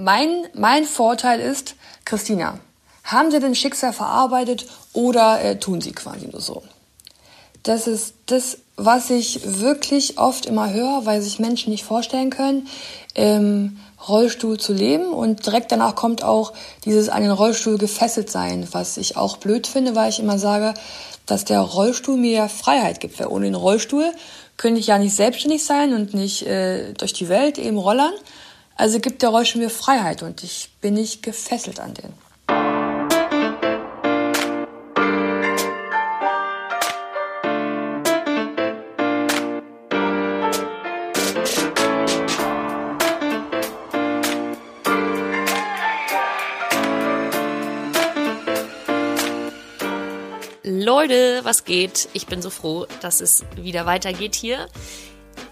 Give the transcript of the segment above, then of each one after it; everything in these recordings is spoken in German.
mein, mein Vorteil ist, Christina, haben Sie denn Schicksal verarbeitet oder äh, tun Sie quasi nur so? Das ist das, was ich wirklich oft immer höre, weil sich Menschen nicht vorstellen können, im Rollstuhl zu leben. Und direkt danach kommt auch dieses an den Rollstuhl gefesselt sein, was ich auch blöd finde, weil ich immer sage, dass der Rollstuhl mir Freiheit gibt. Weil ohne den Rollstuhl könnte ich ja nicht selbstständig sein und nicht äh, durch die Welt eben rollern. Also gibt der Rollstuhl mir Freiheit und ich bin nicht gefesselt an den. Leute, was geht? Ich bin so froh, dass es wieder weitergeht hier.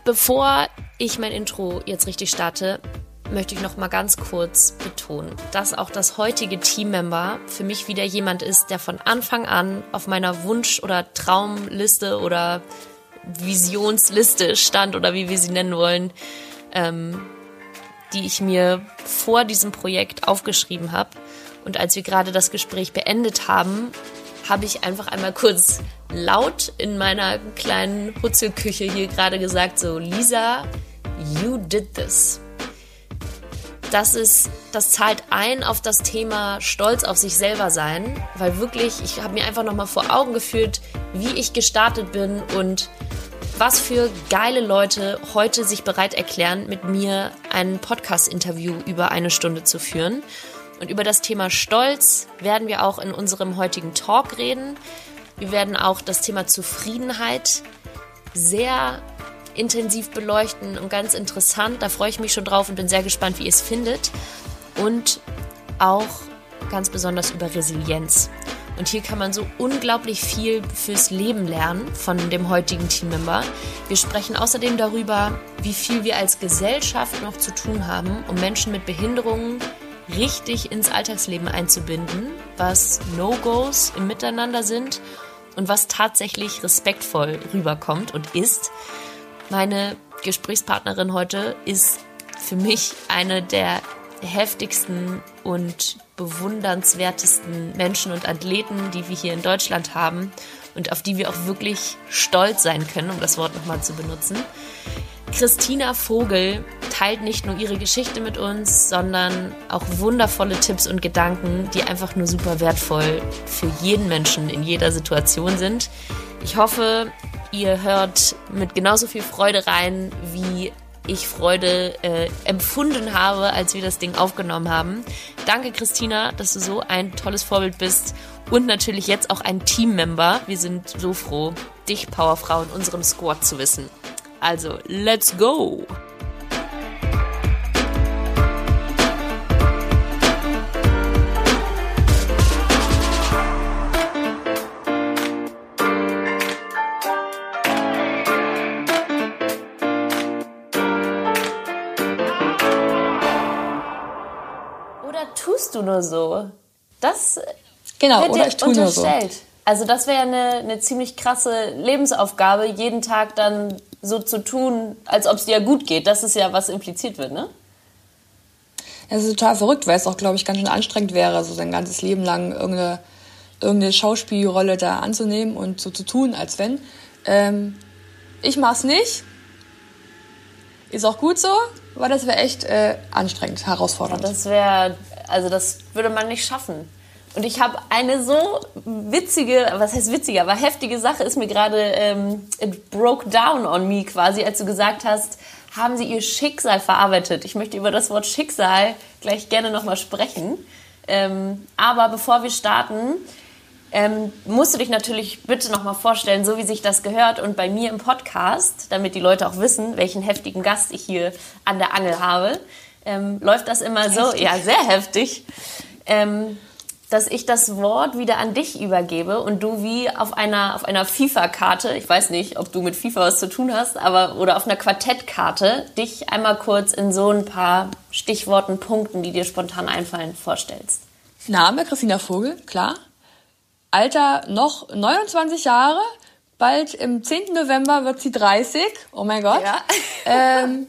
Bevor ich mein Intro jetzt richtig starte, möchte ich noch mal ganz kurz betonen, dass auch das heutige Teammember für mich wieder jemand ist, der von Anfang an auf meiner Wunsch- oder Traumliste oder Visionsliste stand oder wie wir sie nennen wollen, ähm, die ich mir vor diesem Projekt aufgeschrieben habe. Und als wir gerade das Gespräch beendet haben, habe ich einfach einmal kurz laut in meiner kleinen Hutzelküche hier gerade gesagt, so Lisa, you did this. Das ist, das zahlt ein auf das Thema Stolz auf sich selber sein, weil wirklich, ich habe mir einfach nochmal vor Augen geführt, wie ich gestartet bin und was für geile Leute heute sich bereit erklären, mit mir ein Podcast-Interview über eine Stunde zu führen. Und über das Thema Stolz werden wir auch in unserem heutigen Talk reden. Wir werden auch das Thema Zufriedenheit sehr intensiv beleuchten und ganz interessant. Da freue ich mich schon drauf und bin sehr gespannt, wie ihr es findet. Und auch ganz besonders über Resilienz. Und hier kann man so unglaublich viel fürs Leben lernen von dem heutigen Teammember. Wir sprechen außerdem darüber, wie viel wir als Gesellschaft noch zu tun haben, um Menschen mit Behinderungen richtig ins Alltagsleben einzubinden, was No-Gos im Miteinander sind und was tatsächlich respektvoll rüberkommt und ist. Meine Gesprächspartnerin heute ist für mich eine der heftigsten und bewundernswertesten Menschen und Athleten, die wir hier in Deutschland haben und auf die wir auch wirklich stolz sein können, um das Wort nochmal zu benutzen. Christina Vogel teilt nicht nur ihre Geschichte mit uns, sondern auch wundervolle Tipps und Gedanken, die einfach nur super wertvoll für jeden Menschen in jeder Situation sind. Ich hoffe, ihr hört mit genauso viel Freude rein, wie ich Freude äh, empfunden habe, als wir das Ding aufgenommen haben. Danke, Christina, dass du so ein tolles Vorbild bist und natürlich jetzt auch ein Teammember. Wir sind so froh, dich, Powerfrau, in unserem Squad zu wissen. Also, let's go! Du nur so? Das genau, wird dir nur so. unterstellt. Also das wäre eine, eine ziemlich krasse Lebensaufgabe, jeden Tag dann so zu tun, als ob es dir gut geht. Das ist ja, was impliziert wird, ne? Das ist total verrückt, weil es auch, glaube ich, ganz schön anstrengend wäre, so sein ganzes Leben lang irgendeine, irgendeine Schauspielrolle da anzunehmen und so zu tun, als wenn. Ähm, ich mach's nicht. Ist auch gut so, weil das wäre echt äh, anstrengend, herausfordernd. Das wäre, also das würde man nicht schaffen. Und ich habe eine so witzige, was heißt witzige, aber heftige Sache ist mir gerade, ähm, it broke down on me quasi, als du gesagt hast, haben sie ihr Schicksal verarbeitet. Ich möchte über das Wort Schicksal gleich gerne nochmal sprechen. Ähm, aber bevor wir starten, ähm, musst du dich natürlich bitte nochmal vorstellen, so wie sich das gehört und bei mir im Podcast, damit die Leute auch wissen, welchen heftigen Gast ich hier an der Angel habe, ähm, läuft das immer so, Heftig. ja, sehr heftig. Ähm, dass ich das Wort wieder an dich übergebe und du wie auf einer, auf einer FIFA-Karte, ich weiß nicht, ob du mit FIFA was zu tun hast, aber oder auf einer Quartettkarte dich einmal kurz in so ein paar Stichworten, Punkten, die dir spontan einfallen, vorstellst. Name Christina Vogel, klar. Alter noch 29 Jahre. Bald im 10. November wird sie 30. Oh mein Gott. Ja. Ähm,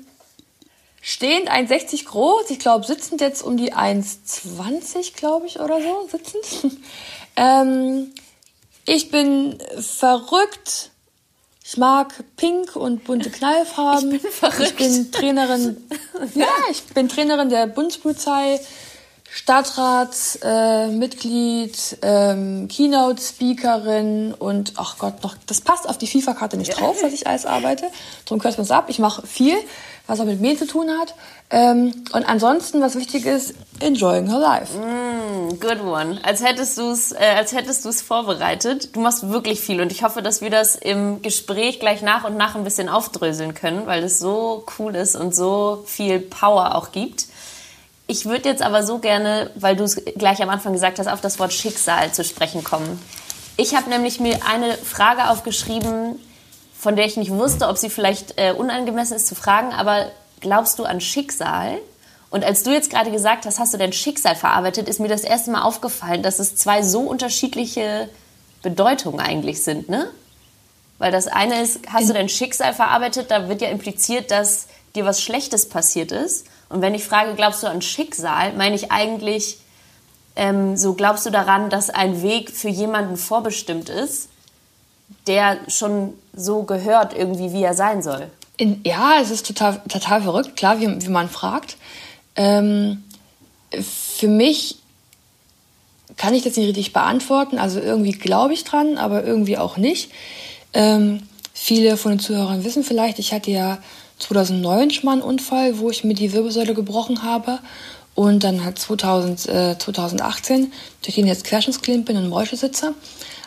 stehend 1,60 groß. Ich glaube, sitzend jetzt um die 1,20, glaube ich, oder so. Sitzend. ähm, ich bin verrückt. Ich mag pink und bunte Knallfarben. Ich bin, verrückt. ich bin Trainerin. ja, ich bin Trainerin der Bundespolizei. Stadtratsmitglied, äh, ähm, Keynote-Speakerin und ach Gott, noch das passt auf die FIFA-Karte nicht drauf, was ich alles arbeite. Darum kürzt man es ab. Ich mache viel, was auch mit mir zu tun hat. Ähm, und ansonsten, was wichtig ist, enjoying her life. Mm, good one. Als hättest du es, äh, als hättest du es vorbereitet. Du machst wirklich viel und ich hoffe, dass wir das im Gespräch gleich nach und nach ein bisschen aufdröseln können, weil es so cool ist und so viel Power auch gibt. Ich würde jetzt aber so gerne, weil du es gleich am Anfang gesagt hast, auf das Wort Schicksal zu sprechen kommen. Ich habe nämlich mir eine Frage aufgeschrieben, von der ich nicht wusste, ob sie vielleicht äh, unangemessen ist zu fragen, aber glaubst du an Schicksal? Und als du jetzt gerade gesagt hast, hast du dein Schicksal verarbeitet, ist mir das erste Mal aufgefallen, dass es zwei so unterschiedliche Bedeutungen eigentlich sind, ne? Weil das eine ist, hast du dein Schicksal verarbeitet, da wird ja impliziert, dass dir was Schlechtes passiert ist. Und wenn ich frage, glaubst du an Schicksal, meine ich eigentlich, ähm, so glaubst du daran, dass ein Weg für jemanden vorbestimmt ist, der schon so gehört irgendwie, wie er sein soll? In, ja, es ist total, total verrückt, klar, wie, wie man fragt. Ähm, für mich kann ich das nicht richtig beantworten. Also irgendwie glaube ich dran, aber irgendwie auch nicht. Ähm, viele von den Zuhörern wissen vielleicht, ich hatte ja 2009 schon mal einen Unfall, wo ich mir die Wirbelsäule gebrochen habe. Und dann hat 2000, äh, 2018 durch den jetzt Querschnittsklinik bin und im sitze.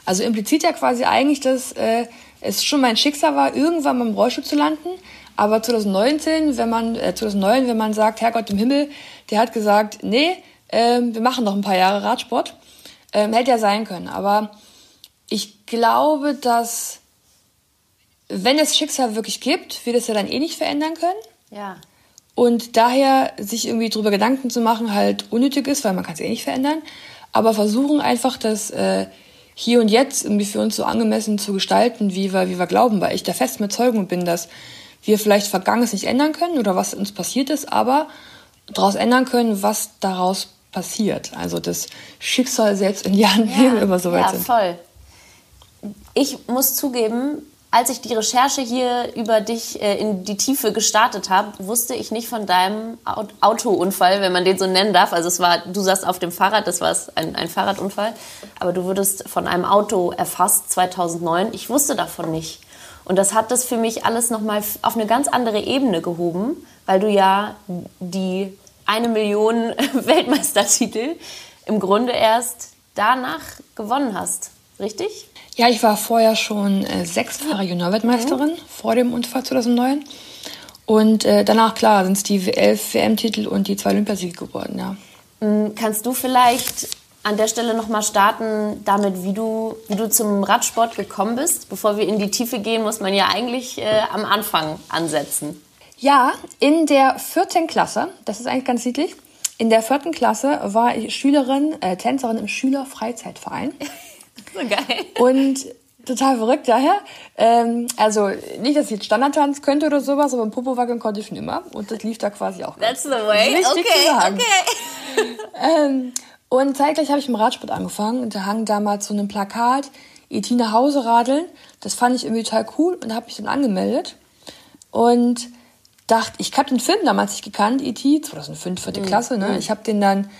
Also impliziert ja quasi eigentlich, dass äh, es schon mein Schicksal war, irgendwann mal im Rollstuhl zu landen. Aber 2019, wenn man, äh, 2009, wenn man sagt, Herrgott im Himmel, der hat gesagt, nee, äh, wir machen noch ein paar Jahre Radsport, äh, hätte ja sein können. Aber ich glaube, dass wenn es Schicksal wirklich gibt, wird es ja dann eh nicht verändern können. Ja. Und daher sich irgendwie darüber Gedanken zu machen, halt unnötig ist, weil man kann es eh nicht verändern. Aber versuchen einfach, das äh, hier und jetzt irgendwie für uns so angemessen zu gestalten, wie wir, wie wir glauben, weil ich der festen Überzeugung bin, dass wir vielleicht Vergangenes nicht ändern können oder was uns passiert ist, aber daraus ändern können, was daraus passiert. Also das Schicksal selbst in die Hand nehmen, ja, immer so weit ja, sind. Ja, voll. Ich muss zugeben, als ich die Recherche hier über dich äh, in die Tiefe gestartet habe, wusste ich nicht von deinem Autounfall, wenn man den so nennen darf. Also es war, du saßt auf dem Fahrrad, das war ein, ein Fahrradunfall, aber du wurdest von einem Auto erfasst 2009. Ich wusste davon nicht. Und das hat das für mich alles nochmal auf eine ganz andere Ebene gehoben, weil du ja die eine Million Weltmeistertitel im Grunde erst danach gewonnen hast. Richtig? Ja, ich war vorher schon äh, sechsfache Juniorweltmeisterin mhm. vor dem Unfall 2009. Und äh, danach, klar, sind es die elf WM-Titel und die zwei Olympiasiege geworden, ja. Mhm, kannst du vielleicht an der Stelle nochmal starten damit, wie du, wie du zum Radsport gekommen bist? Bevor wir in die Tiefe gehen, muss man ja eigentlich äh, am Anfang ansetzen. Ja, in der vierten Klasse, das ist eigentlich ganz niedlich, in der vierten Klasse war ich Schülerin, äh, Tänzerin im Schülerfreizeitverein. So geil. Und total verrückt daher. Ähm, also nicht, dass ich jetzt Standardtanz könnte oder sowas, aber ein Popo wackeln konnte ich schon immer. Und das lief da quasi auch. That's the way. Okay, okay. ähm, und zeitgleich habe ich im Radsport angefangen. Und da hang damals so ein Plakat, ET nach Hause radeln. Das fand ich irgendwie total cool und habe mich dann angemeldet. Und dachte, ich habe den Film damals nicht gekannt, E.T., 2005, vierte mhm. Klasse. Ne? Mhm. Ich habe den dann,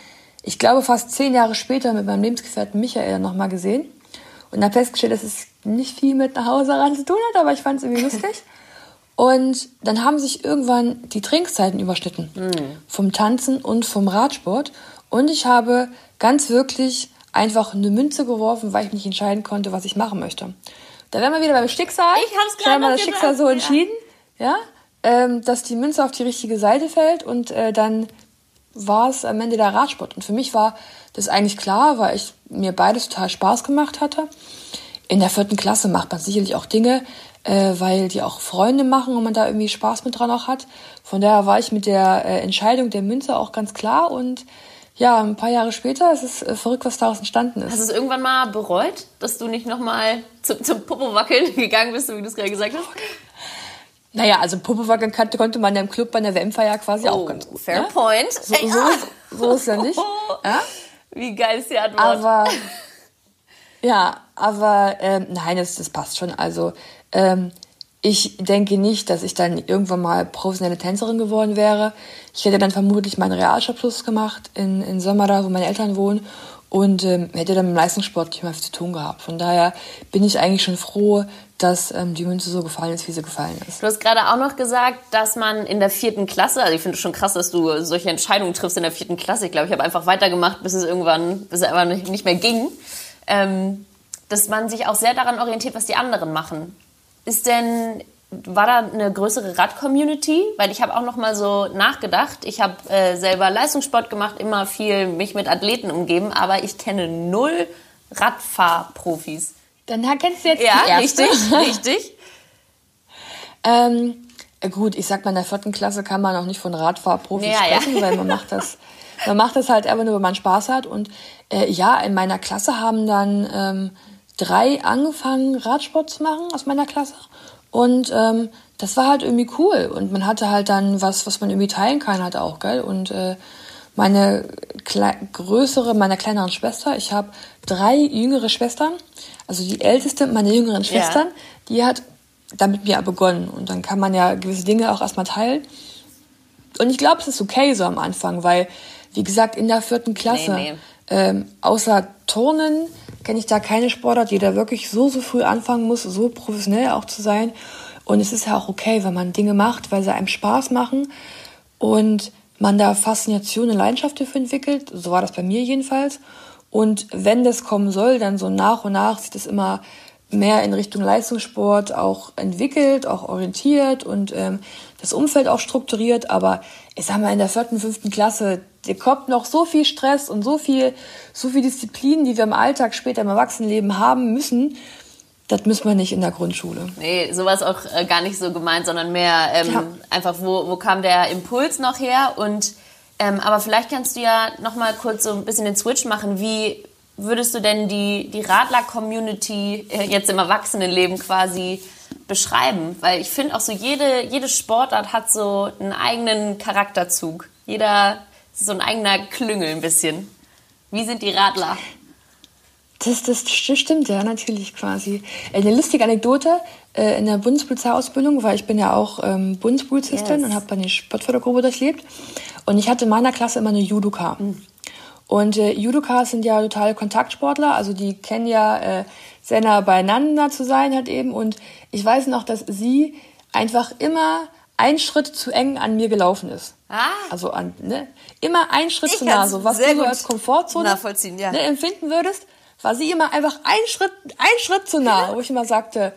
ich glaube, fast zehn Jahre später mit meinem Lebensgefährten Michael nochmal gesehen. Und habe festgestellt, dass es nicht viel mit nach Hause ran zu tun hat, aber ich fand es irgendwie lustig. Und dann haben sich irgendwann die Trinkzeiten überschnitten. Mhm. Vom Tanzen und vom Radsport. Und ich habe ganz wirklich einfach eine Münze geworfen, weil ich nicht entscheiden konnte, was ich machen möchte. Da wären wir wieder beim Schicksal. Ich hab's gerade mal das Schicksal so entschieden, ja, ja ähm, dass die Münze auf die richtige Seite fällt und äh, dann war es am Ende der Radsport. Und für mich war das eigentlich klar, weil ich mir beides total Spaß gemacht hatte. In der vierten Klasse macht man sicherlich auch Dinge, äh, weil die auch Freunde machen und man da irgendwie Spaß mit dran auch hat. Von daher war ich mit der äh, Entscheidung der Münze auch ganz klar und ja, ein paar Jahre später ist es äh, verrückt, was daraus entstanden ist. Hast du es irgendwann mal bereut, dass du nicht nochmal zum, zum Popo wackeln gegangen bist, wie du es gerade gesagt hast? Naja, also Puppe konnte, konnte man ja im Club bei der WM-Feier quasi oh, auch ganz gut. Fair ne? point. So, so, so, ist ja nicht. Ja? Wie geil ist die Antwort. Aber, ja, aber ähm, nein, das, das passt schon. Also ähm, ich denke nicht, dass ich dann irgendwann mal professionelle Tänzerin geworden wäre. Ich hätte dann vermutlich meinen Realschulabschluss gemacht in, in Sommerda, wo meine Eltern wohnen und ähm, hätte dann mit dem Leistungssport nicht mehr viel zu tun gehabt. Von daher bin ich eigentlich schon froh, dass ähm, die Münze so gefallen ist, wie sie gefallen ist. Du hast gerade auch noch gesagt, dass man in der vierten Klasse, also ich finde es schon krass, dass du solche Entscheidungen triffst in der vierten Klasse. Ich glaube, ich habe einfach weitergemacht, bis es irgendwann, bis es einfach nicht mehr ging. Ähm, dass man sich auch sehr daran orientiert, was die anderen machen. Ist denn war da eine größere Rad-Community? Weil ich habe auch noch mal so nachgedacht. Ich habe äh, selber Leistungssport gemacht, immer viel mich mit Athleten umgeben, aber ich kenne null Radfahrprofis. Dann kennst du jetzt ja, die erste. richtig, richtig. ähm, gut, ich sag mal, in der vierten Klasse kann man auch nicht von Radfahrprofis ja, sprechen, ja. weil man macht das, man macht das halt einfach nur, wenn man Spaß hat. Und äh, ja, in meiner Klasse haben dann ähm, drei angefangen, Radsport zu machen aus meiner Klasse. Und ähm, das war halt irgendwie cool. Und man hatte halt dann was, was man irgendwie teilen kann, halt auch, gell? Und äh, meine größere, meiner kleineren Schwester, ich habe drei jüngere Schwestern. Also die älteste meiner jüngeren Schwestern, ja. die hat damit mir begonnen. Und dann kann man ja gewisse Dinge auch erstmal teilen. Und ich glaube, es ist okay so am Anfang, weil, wie gesagt, in der vierten Klasse, nee, nee. Ähm, außer Turnen, kenne ich da keine Sportart, die da wirklich so, so früh anfangen muss, so professionell auch zu sein. Und es ist ja auch okay, wenn man Dinge macht, weil sie einem Spaß machen und man da Faszination und Leidenschaft dafür entwickelt. So war das bei mir jedenfalls. Und wenn das kommen soll, dann so nach und nach sich das immer mehr in Richtung Leistungssport auch entwickelt, auch orientiert und ähm, das Umfeld auch strukturiert. Aber ich sag mal, in der vierten, fünften Klasse, dir kommt noch so viel Stress und so viel, so viel Disziplin, die wir im Alltag später im Erwachsenenleben haben müssen. Das müssen wir nicht in der Grundschule. Nee, sowas auch äh, gar nicht so gemeint, sondern mehr ähm, ja. einfach, wo, wo kam der Impuls noch her? Und ähm, aber vielleicht kannst du ja noch mal kurz so ein bisschen den Switch machen. Wie würdest du denn die, die Radler-Community äh, jetzt im Erwachsenenleben quasi beschreiben? Weil ich finde auch so, jede, jede Sportart hat so einen eigenen Charakterzug. Jeder so ein eigener Klüngel ein bisschen. Wie sind die Radler? Das, das stimmt ja natürlich quasi. Eine lustige Anekdote äh, in der Bundespolizeiausbildung, weil ich bin ja auch ähm, Bundespolizistin yes. und habe eine Sportfördergruppe durchlebt. Und ich hatte in meiner Klasse immer eine Judoka. Mhm. Und äh, Judokas sind ja total Kontaktsportler, also die kennen ja äh, sehr nah beieinander zu sein halt eben. Und ich weiß noch, dass sie einfach immer einen Schritt zu eng an mir gelaufen ist. Ah. Also an, ne? Immer einen Schritt ich zu nah. So was du so als Komfortzone ja. ne, empfinden würdest, war sie immer einfach einen Schritt, einen Schritt zu nah, wo ich immer sagte,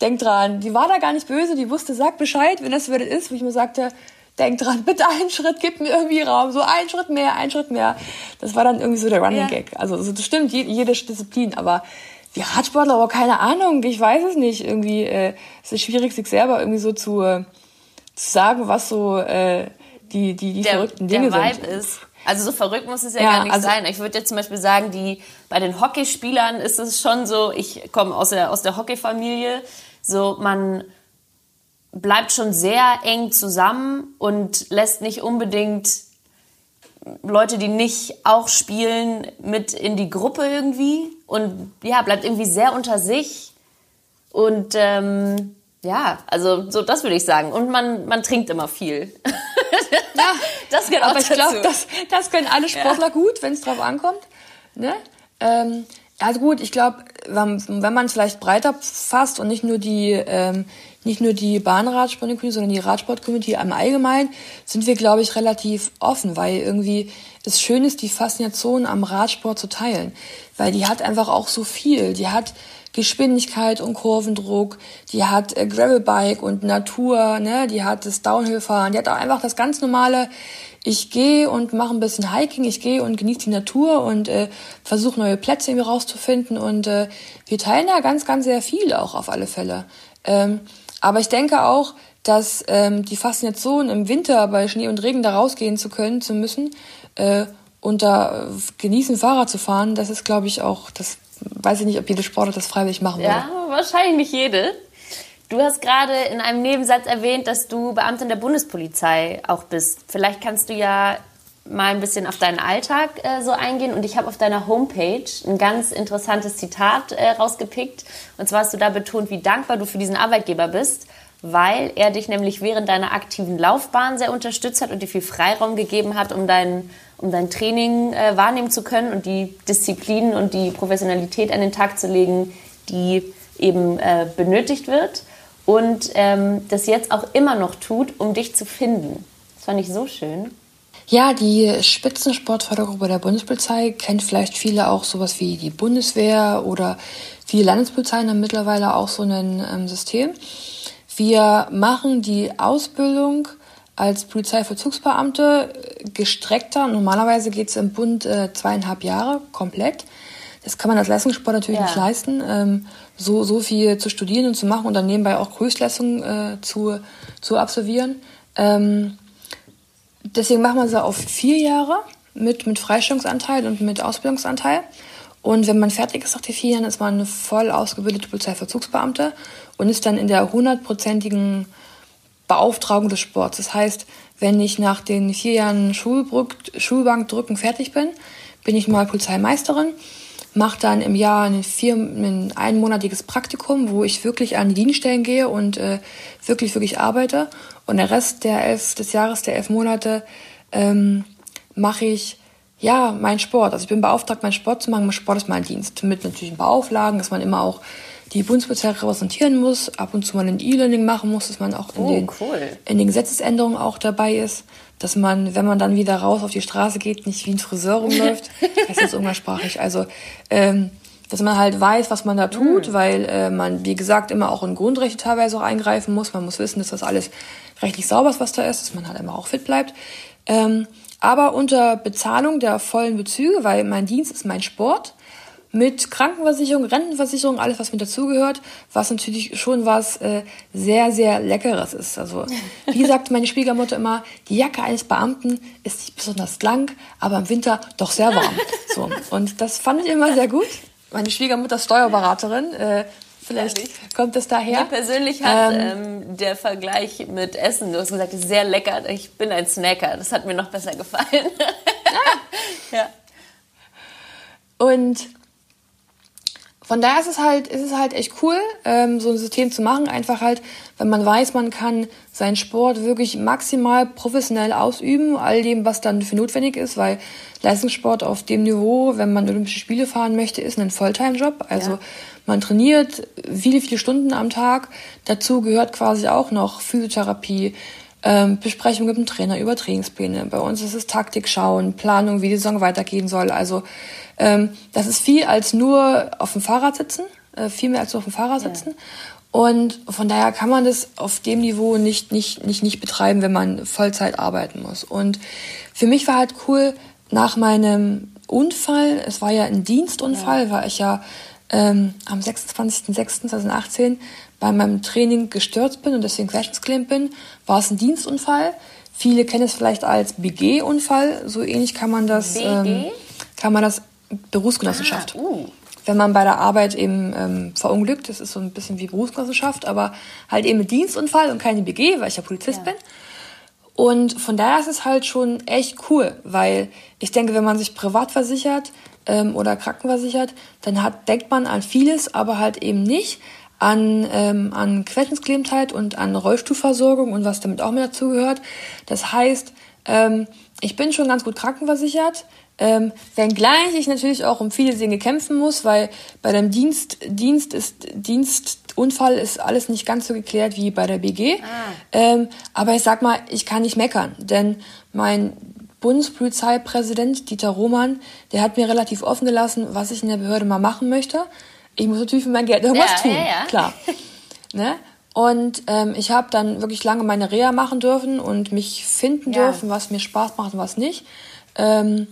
denk dran, die war da gar nicht böse, die wusste, sag Bescheid, wenn das wieder ist, wo ich immer sagte, denk dran, bitte einen Schritt, gib mir irgendwie Raum, so einen Schritt mehr, einen Schritt mehr. Das war dann irgendwie so der Running ja. Gag. Also so, das stimmt, jede, jede Disziplin, aber die Radsportler, aber keine Ahnung, ich weiß es nicht. Irgendwie äh, es ist schwierig, sich selber irgendwie so zu, äh, zu sagen, was so äh, die, die, die der, verrückten Dinge der Vibe sind. ist. Also so verrückt muss es ja, ja gar nicht also sein. Ich würde jetzt zum Beispiel sagen, die bei den Hockeyspielern ist es schon so, ich komme aus der, aus der Hockeyfamilie, so man bleibt schon sehr eng zusammen und lässt nicht unbedingt Leute, die nicht auch spielen, mit in die Gruppe irgendwie und ja, bleibt irgendwie sehr unter sich und ähm, ja, also so das würde ich sagen. Und man, man trinkt immer viel. ja, das gehört auch aber ich glaube, das, das können alle Sportler ja. gut, wenn es drauf ankommt. Ne? Ähm, also gut, ich glaube, wenn, wenn man es vielleicht breiter fasst und nicht nur die ähm, nicht nur die Bahnradsport-Community, sondern die Radsport-Community im Allgemeinen, sind wir, glaube ich, relativ offen, weil irgendwie es schön ist, die Faszination am Radsport zu teilen. Weil die hat einfach auch so viel. Die hat Geschwindigkeit und Kurvendruck, die hat äh, Gravelbike und Natur, ne, die hat das Downhill-Fahren, die hat auch einfach das ganz normale, ich gehe und mache ein bisschen Hiking, ich gehe und genieße die Natur und äh, versuche neue Plätze irgendwie rauszufinden. Und äh, wir teilen da ganz, ganz sehr viel auch auf alle Fälle. Ähm, aber ich denke auch, dass ähm, die Faszination im Winter bei Schnee und Regen da rausgehen zu können, zu müssen äh, und da äh, genießen, Fahrrad zu fahren, das ist, glaube ich, auch das weiß ich nicht, ob jede Sportart das freiwillig machen würde. Ja, wahrscheinlich nicht jede. Du hast gerade in einem Nebensatz erwähnt, dass du Beamtin der Bundespolizei auch bist. Vielleicht kannst du ja mal ein bisschen auf deinen Alltag äh, so eingehen. Und ich habe auf deiner Homepage ein ganz interessantes Zitat äh, rausgepickt. Und zwar hast du da betont, wie dankbar du für diesen Arbeitgeber bist, weil er dich nämlich während deiner aktiven Laufbahn sehr unterstützt hat und dir viel Freiraum gegeben hat, um dein, um dein Training äh, wahrnehmen zu können und die Disziplin und die Professionalität an den Tag zu legen, die eben äh, benötigt wird. Und ähm, das jetzt auch immer noch tut, um dich zu finden. Das fand ich so schön. Ja, die Spitzensportfördergruppe der Bundespolizei kennt vielleicht viele auch sowas wie die Bundeswehr oder viele Landespolizeien haben mittlerweile auch so ein ähm, System. Wir machen die Ausbildung als Polizeivollzugsbeamte gestreckter. Normalerweise geht es im Bund äh, zweieinhalb Jahre komplett. Das kann man als Leistungssport natürlich ja. nicht leisten, ähm, so, so viel zu studieren und zu machen und dann nebenbei auch Höchstleistungen äh, zu, zu absolvieren. Ähm, deswegen machen wir sie auf vier Jahre mit, mit Freistellungsanteil und mit Ausbildungsanteil. Und wenn man fertig ist nach den vier Jahren, ist man eine voll ausgebildete Polizeiverzugsbeamte und ist dann in der hundertprozentigen Beauftragung des Sports. Das heißt, wenn ich nach den vier Jahren Schulbrück, Schulbankdrücken fertig bin, bin ich mal Polizeimeisterin, mache dann im Jahr ein, vier, ein einmonatiges Praktikum, wo ich wirklich an die Dienststellen gehe und äh, wirklich, wirklich arbeite. Und der Rest der elf, des Jahres, der elf Monate, ähm, mache ich ja meinen Sport. Also ich bin beauftragt, meinen Sport zu machen. Mein Sport ist mein Dienst. Mit natürlich ein paar Auflagen, dass man immer auch die Bundespolizei repräsentieren muss, ab und zu mal ein E-Learning machen muss, dass man auch in, oh, den, cool. in den Gesetzesänderungen auch dabei ist, dass man, wenn man dann wieder raus auf die Straße geht, nicht wie ein Friseur rumläuft. das ist umgangssprachlich. Also ähm, dass man halt weiß, was man da tut, mhm. weil äh, man, wie gesagt, immer auch in Grundrechte teilweise auch eingreifen muss. Man muss wissen, dass das alles rechtlich sauber ist, was da ist, dass man halt immer auch fit bleibt. Ähm, aber unter Bezahlung der vollen Bezüge, weil mein Dienst ist mein Sport mit Krankenversicherung, Rentenversicherung, alles, was mit dazugehört, was natürlich schon was äh, sehr, sehr Leckeres ist. Also, wie sagt meine Schwiegermutter immer, die Jacke eines Beamten ist nicht besonders lang, aber im Winter doch sehr warm. So, und das fand ich immer sehr gut. Meine Schwiegermutter ist Steuerberaterin, äh, Vielleicht Ehrlich? kommt es daher. Mir persönlich hat ähm, ähm, der Vergleich mit Essen, du hast gesagt, ist sehr lecker. Ich bin ein Snacker. Das hat mir noch besser gefallen. ja. Und von daher ist es halt, ist es halt echt cool, ähm, so ein System zu machen. Einfach halt, wenn man weiß, man kann seinen Sport wirklich maximal professionell ausüben, all dem, was dann für notwendig ist, weil Leistungssport auf dem Niveau, wenn man Olympische Spiele fahren möchte, ist ein Volltime-Job. Also ja. Man trainiert viele, viele Stunden am Tag. Dazu gehört quasi auch noch Physiotherapie, ähm, Besprechung mit dem Trainer über Trainingspläne. Bei uns ist es Taktik schauen, Planung, wie die Saison weitergehen soll. Also ähm, das ist viel als nur auf dem Fahrrad sitzen, äh, viel mehr als nur auf dem Fahrrad sitzen. Ja. Und von daher kann man das auf dem Niveau nicht, nicht, nicht, nicht betreiben, wenn man Vollzeit arbeiten muss. Und für mich war halt cool, nach meinem Unfall, es war ja ein Dienstunfall, ja. war ich ja ähm, am 26.06.2018 bei meinem Training gestürzt bin und deswegen querschnittsgelähmt bin, war es ein Dienstunfall. Viele kennen es vielleicht als BG-Unfall, so ähnlich kann man das, ähm, kann man das Berufsgenossenschaft. Ah, uh. Wenn man bei der Arbeit eben ähm, verunglückt, das ist so ein bisschen wie Berufsgenossenschaft, aber halt eben mit Dienstunfall und keine BG, weil ich ja Polizist ja. bin. Und von daher ist es halt schon echt cool, weil ich denke, wenn man sich privat versichert ähm, oder krankenversichert, dann hat, denkt man an vieles, aber halt eben nicht an, ähm, an Querschnittsgelähmtheit und an Rollstuhlversorgung und was damit auch mit dazugehört. Das heißt, ähm, ich bin schon ganz gut krankenversichert, ähm, wenngleich ich natürlich auch um viele Dinge kämpfen muss, weil bei dem Dienst, Dienst ist, Dienstunfall ist alles nicht ganz so geklärt wie bei der BG. Ah. Ähm, aber ich sag mal, ich kann nicht meckern, denn mein Bundespolizeipräsident Dieter Roman, der hat mir relativ offen gelassen, was ich in der Behörde mal machen möchte. Ich muss natürlich für mein Geld irgendwas ja, tun, ja, ja. klar. ne? Und ähm, ich habe dann wirklich lange meine Reha machen dürfen und mich finden dürfen, was mir Spaß macht und was nicht. Ähm,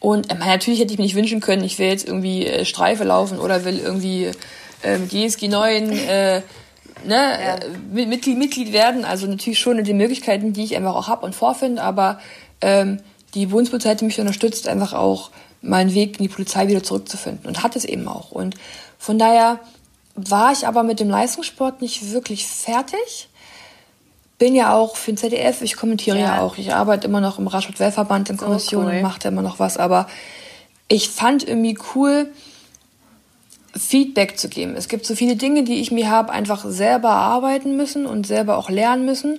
und äh, natürlich hätte ich mir nicht wünschen können, ich will jetzt irgendwie äh, Streife laufen oder will irgendwie äh, mit GSG 9 äh, ne, ja. äh, Mitglied, Mitglied werden. Also natürlich schon in den Möglichkeiten, die ich einfach auch habe und vorfinde, aber ähm, die Bundespolizei hat mich unterstützt, einfach auch meinen Weg in die Polizei wieder zurückzufinden und hat es eben auch. Und von daher war ich aber mit dem Leistungssport nicht wirklich fertig. Bin ja auch für den ZDF, ich kommentiere ja, ja auch. Ich arbeite immer noch im Radsport-Weltverband in Kommission cool. und mache da immer noch was. Aber ich fand irgendwie cool, Feedback zu geben. Es gibt so viele Dinge, die ich mir habe einfach selber arbeiten müssen und selber auch lernen müssen.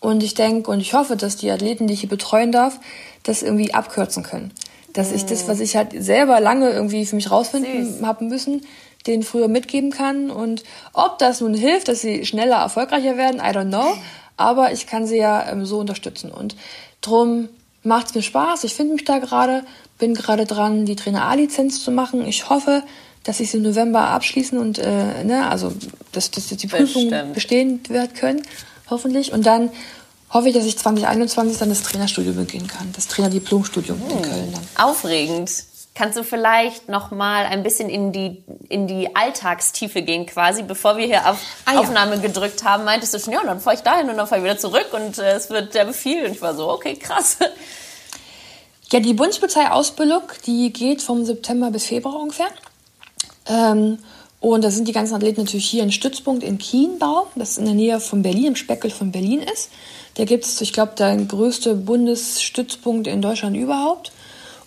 Und ich denke und ich hoffe, dass die Athleten, die ich hier betreuen darf, das irgendwie abkürzen können. Dass mm. ich das, was ich halt selber lange irgendwie für mich rausfinden habe müssen, denen früher mitgeben kann. Und ob das nun hilft, dass sie schneller erfolgreicher werden, I don't know. Aber ich kann sie ja ähm, so unterstützen. Und drum macht es mir Spaß. Ich finde mich da gerade, bin gerade dran, die Trainer A-Lizenz zu machen. Ich hoffe, dass ich sie im November abschließen und äh, ne, also dass, dass die Prüfung Bestimmt. bestehen werden können, hoffentlich. Und dann hoffe ich, dass ich 2021 dann das Trainerstudium beginnen kann, das Trainerdiplomstudium hm. in Köln dann. Aufregend. Kannst du vielleicht noch mal ein bisschen in die, in die Alltagstiefe gehen quasi, bevor wir hier auf ah, ja. Aufnahme gedrückt haben, meintest du schon, ja, und dann fahre ich dahin und dann fahre ich wieder zurück und äh, es wird der Befehl. Und ich war so, okay, krass. Ja, die Bundespolizeiausbildung, die geht vom September bis Februar ungefähr. Ähm, und da sind die ganzen Athleten natürlich hier in Stützpunkt in Kienbau, das in der Nähe von Berlin, im Speckel von Berlin ist. Da gibt es, ich glaube, der größte Bundesstützpunkt in Deutschland überhaupt.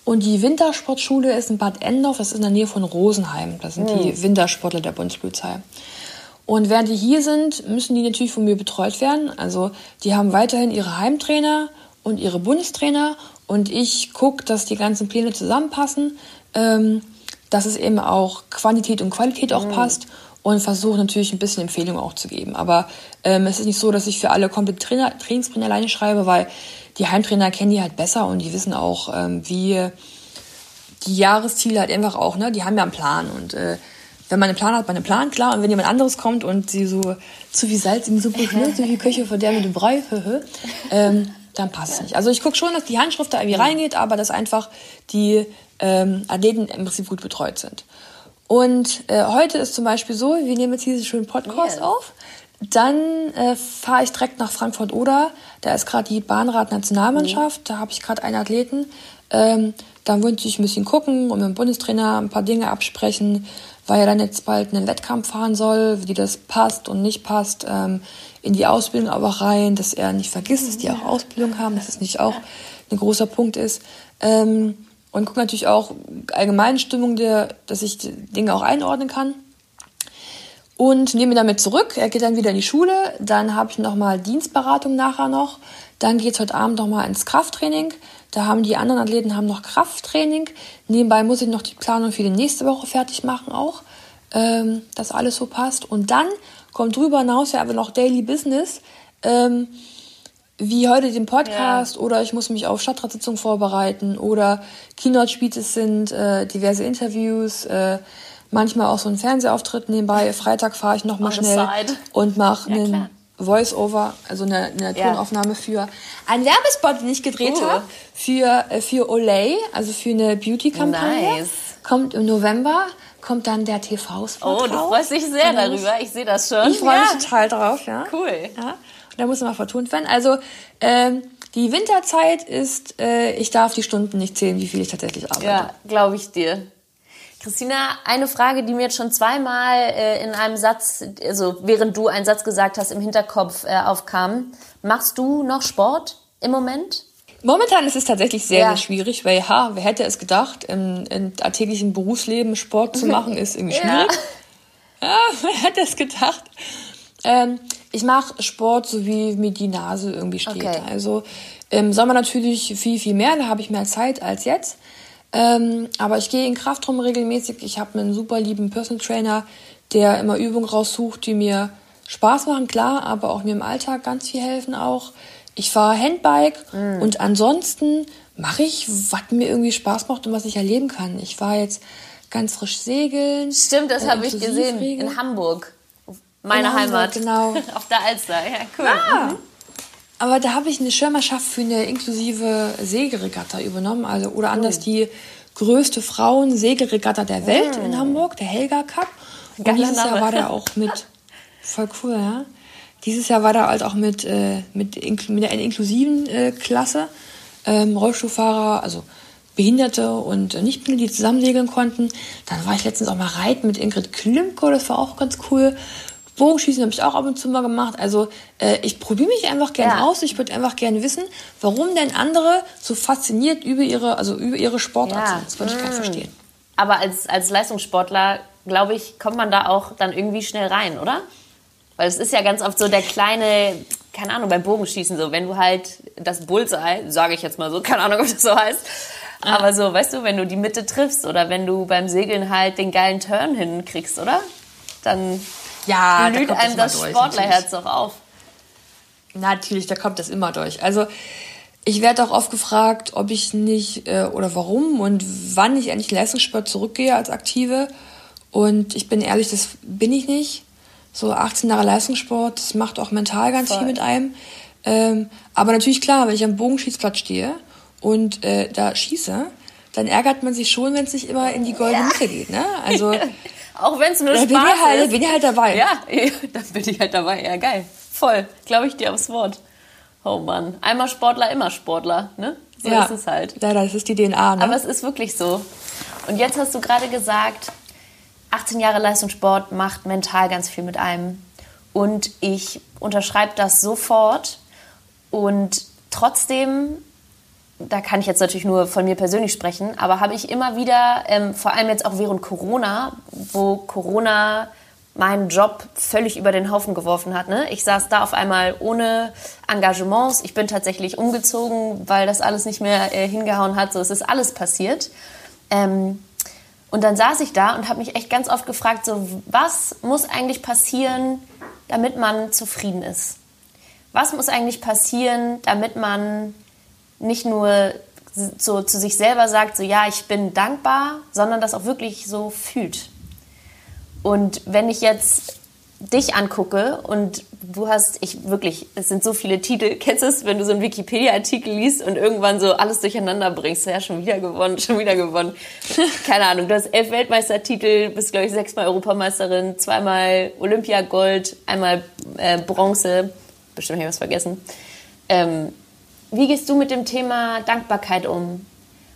Und die Wintersportschule ist in Bad Endorf, das ist in der Nähe von Rosenheim. Das sind mhm. die hm. Wintersportler der Bundespolizei. Und während die hier sind, müssen die natürlich von mir betreut werden. Also die haben weiterhin ihre Heimtrainer und ihre Bundestrainer. Und ich gucke, dass die ganzen Pläne zusammenpassen, ähm, dass es eben auch Quantität und Qualität auch mhm. passt. Und versuche natürlich ein bisschen Empfehlungen auch zu geben. Aber ähm, es ist nicht so, dass ich für alle komplett Trainer, Trainingspläne alleine schreibe, weil die Heimtrainer kennen die halt besser und die wissen auch, ähm, wie die Jahresziele halt einfach auch, ne, die haben ja einen Plan und äh, wenn man einen Plan hat, man einen Plan, klar. Und wenn jemand anderes kommt und sie so zu viel Salz in die Suppe schmiert, so viel Köche von der mit dem Brei, ähm, dann passt es nicht. Also ich gucke schon, dass die Handschrift da irgendwie reingeht, aber dass einfach die ähm, Athleten im Prinzip gut betreut sind. Und äh, heute ist zum Beispiel so, wir nehmen jetzt diesen schönen Podcast yes. auf. Dann äh, fahre ich direkt nach Frankfurt-Oder. Da ist gerade die Bahnrad-Nationalmannschaft. Mhm. Da habe ich gerade einen Athleten. Ähm, dann wollte ich ein bisschen gucken und mit dem Bundestrainer ein paar Dinge absprechen, weil er dann jetzt bald einen Wettkampf fahren soll, wie das passt und nicht passt. Ähm, in die Ausbildung aber rein, dass er nicht vergisst, dass die auch Ausbildung haben, dass es nicht auch ein großer Punkt ist. Ähm, und gucke natürlich auch allgemeine Stimmung, der, dass ich Dinge auch einordnen kann und nehme ihn damit zurück. Er geht dann wieder in die Schule. Dann habe ich nochmal Dienstberatung nachher noch. Dann geht es heute Abend nochmal ins Krafttraining. Da haben die anderen Athleten haben noch Krafttraining. Nebenbei muss ich noch die Planung für die nächste Woche fertig machen auch, ähm, dass alles so passt. Und dann kommt drüber hinaus ja aber noch Daily Business. Ähm, wie heute den Podcast ja. oder ich muss mich auf Stadtratssitzungen vorbereiten oder Keynote-Speeches sind, äh, diverse Interviews, äh, manchmal auch so ein Fernsehauftritt nebenbei. Freitag fahre ich nochmal schnell side. und mache ja, einen Voice-Over, also eine, eine ja. Tonaufnahme für einen Werbespot, den ich gedreht uh. habe, für, äh, für Olay, also für eine Beauty-Kampagne. Nice. Kommt im November, kommt dann der TV-Spot Oh, du freust dich sehr darüber, ich sehe das schon. Ich freue ja. mich total drauf, ja. Cool. Ja. Da muss mal vertont werden. Also, ähm, die Winterzeit ist, äh, ich darf die Stunden nicht zählen, wie viel ich tatsächlich arbeite. Ja, glaube ich dir. Christina, eine Frage, die mir jetzt schon zweimal äh, in einem Satz, also während du einen Satz gesagt hast, im Hinterkopf äh, aufkam. Machst du noch Sport im Moment? Momentan ist es tatsächlich sehr, ja. sehr schwierig, weil ja, wer hätte es gedacht, im, im alltäglichen Berufsleben Sport zu machen, ist irgendwie schwierig. Ja, ja wer hätte es gedacht? Ähm, ich mache Sport, so wie mir die Nase irgendwie steht. Okay. Also im Sommer natürlich viel, viel mehr, da habe ich mehr Zeit als jetzt. Ähm, aber ich gehe in Kraftraum regelmäßig. Ich habe einen super lieben Personal Trainer, der immer Übungen raussucht, die mir Spaß machen, klar, aber auch mir im Alltag ganz viel helfen auch. Ich fahre Handbike mm. und ansonsten mache ich, was mir irgendwie Spaß macht und was ich erleben kann. Ich war jetzt ganz frisch segeln. Stimmt, das äh, habe ich gesehen in Hamburg. Meine in Heimat. genau. Auf der Alster, ja, cool. Ah. Mhm. Aber da habe ich eine Schirmerschaft für eine inklusive Segelregatta übernommen. Also, oder anders die größte Frauen-Segelregatta der Welt mm. in Hamburg, der Helga Cup. Und Geiler dieses Name. Jahr war der auch mit, voll cool, ja. Dieses Jahr war der halt auch mit, äh, mit, mit einer inklusiven äh, Klasse. Ähm, Rollstuhlfahrer, also Behinderte und Nichtbehinderte, die zusammen segeln konnten. Dann war ich letztens auch mal reiten mit Ingrid Klimko, das war auch ganz cool. Bogenschießen habe ich auch ab und zu mal gemacht. Also äh, ich probiere mich einfach gerne ja. aus. Ich würde einfach gerne wissen, warum denn andere so fasziniert über ihre, also über ihre Sportart ja. sind. Das würde ich gar nicht mm. verstehen. Aber als, als Leistungssportler, glaube ich, kommt man da auch dann irgendwie schnell rein, oder? Weil es ist ja ganz oft so der kleine, keine Ahnung, beim Bogenschießen so, wenn du halt das Bullseye, sage ich jetzt mal so, keine Ahnung, ob das so heißt, aber so, weißt du, wenn du die Mitte triffst oder wenn du beim Segeln halt den geilen Turn hinkriegst, oder? Dann ja, blüht da einem das, das Sportlerherz doch auf. Natürlich, da kommt das immer durch. Also ich werde auch oft gefragt, ob ich nicht äh, oder warum und wann ich endlich Leistungssport zurückgehe als Aktive. Und ich bin ehrlich, das bin ich nicht. So 18 Jahre Leistungssport, das macht auch mental ganz Voll. viel mit einem. Ähm, aber natürlich klar, wenn ich am Bogenschießplatz stehe und äh, da schieße, dann ärgert man sich schon, wenn es nicht immer in die goldene ja. Mitte geht. Ne? Also auch wenn es nur Spaß bin ich halt, ist. bin ich halt dabei. Ja, dann bin ich halt dabei. Ja, geil. Voll. Glaube ich dir aufs Wort. Oh Mann. Einmal Sportler, immer Sportler, ne? So ja, ist es halt. Ja, das ist die DNA, ne? Aber es ist wirklich so. Und jetzt hast du gerade gesagt, 18 Jahre Leistungssport macht mental ganz viel mit einem. Und ich unterschreibe das sofort. Und trotzdem da kann ich jetzt natürlich nur von mir persönlich sprechen, aber habe ich immer wieder, ähm, vor allem jetzt auch während Corona, wo Corona meinen Job völlig über den Haufen geworfen hat. Ne? Ich saß da auf einmal ohne Engagements. Ich bin tatsächlich umgezogen, weil das alles nicht mehr äh, hingehauen hat. So, es ist alles passiert. Ähm, und dann saß ich da und habe mich echt ganz oft gefragt, so, was muss eigentlich passieren, damit man zufrieden ist? Was muss eigentlich passieren, damit man nicht nur so zu sich selber sagt, so ja, ich bin dankbar, sondern das auch wirklich so fühlt. Und wenn ich jetzt dich angucke und du hast, ich wirklich, es sind so viele Titel, kennst du es, wenn du so einen Wikipedia-Artikel liest und irgendwann so alles durcheinander bringst, ja, schon wieder gewonnen, schon wieder gewonnen. Keine Ahnung, du hast elf Weltmeistertitel, bist, glaube ich, sechsmal Europameisterin, zweimal Olympiagold, einmal äh, Bronze, bestimmt habe ich was vergessen. Ähm, wie gehst du mit dem Thema Dankbarkeit um?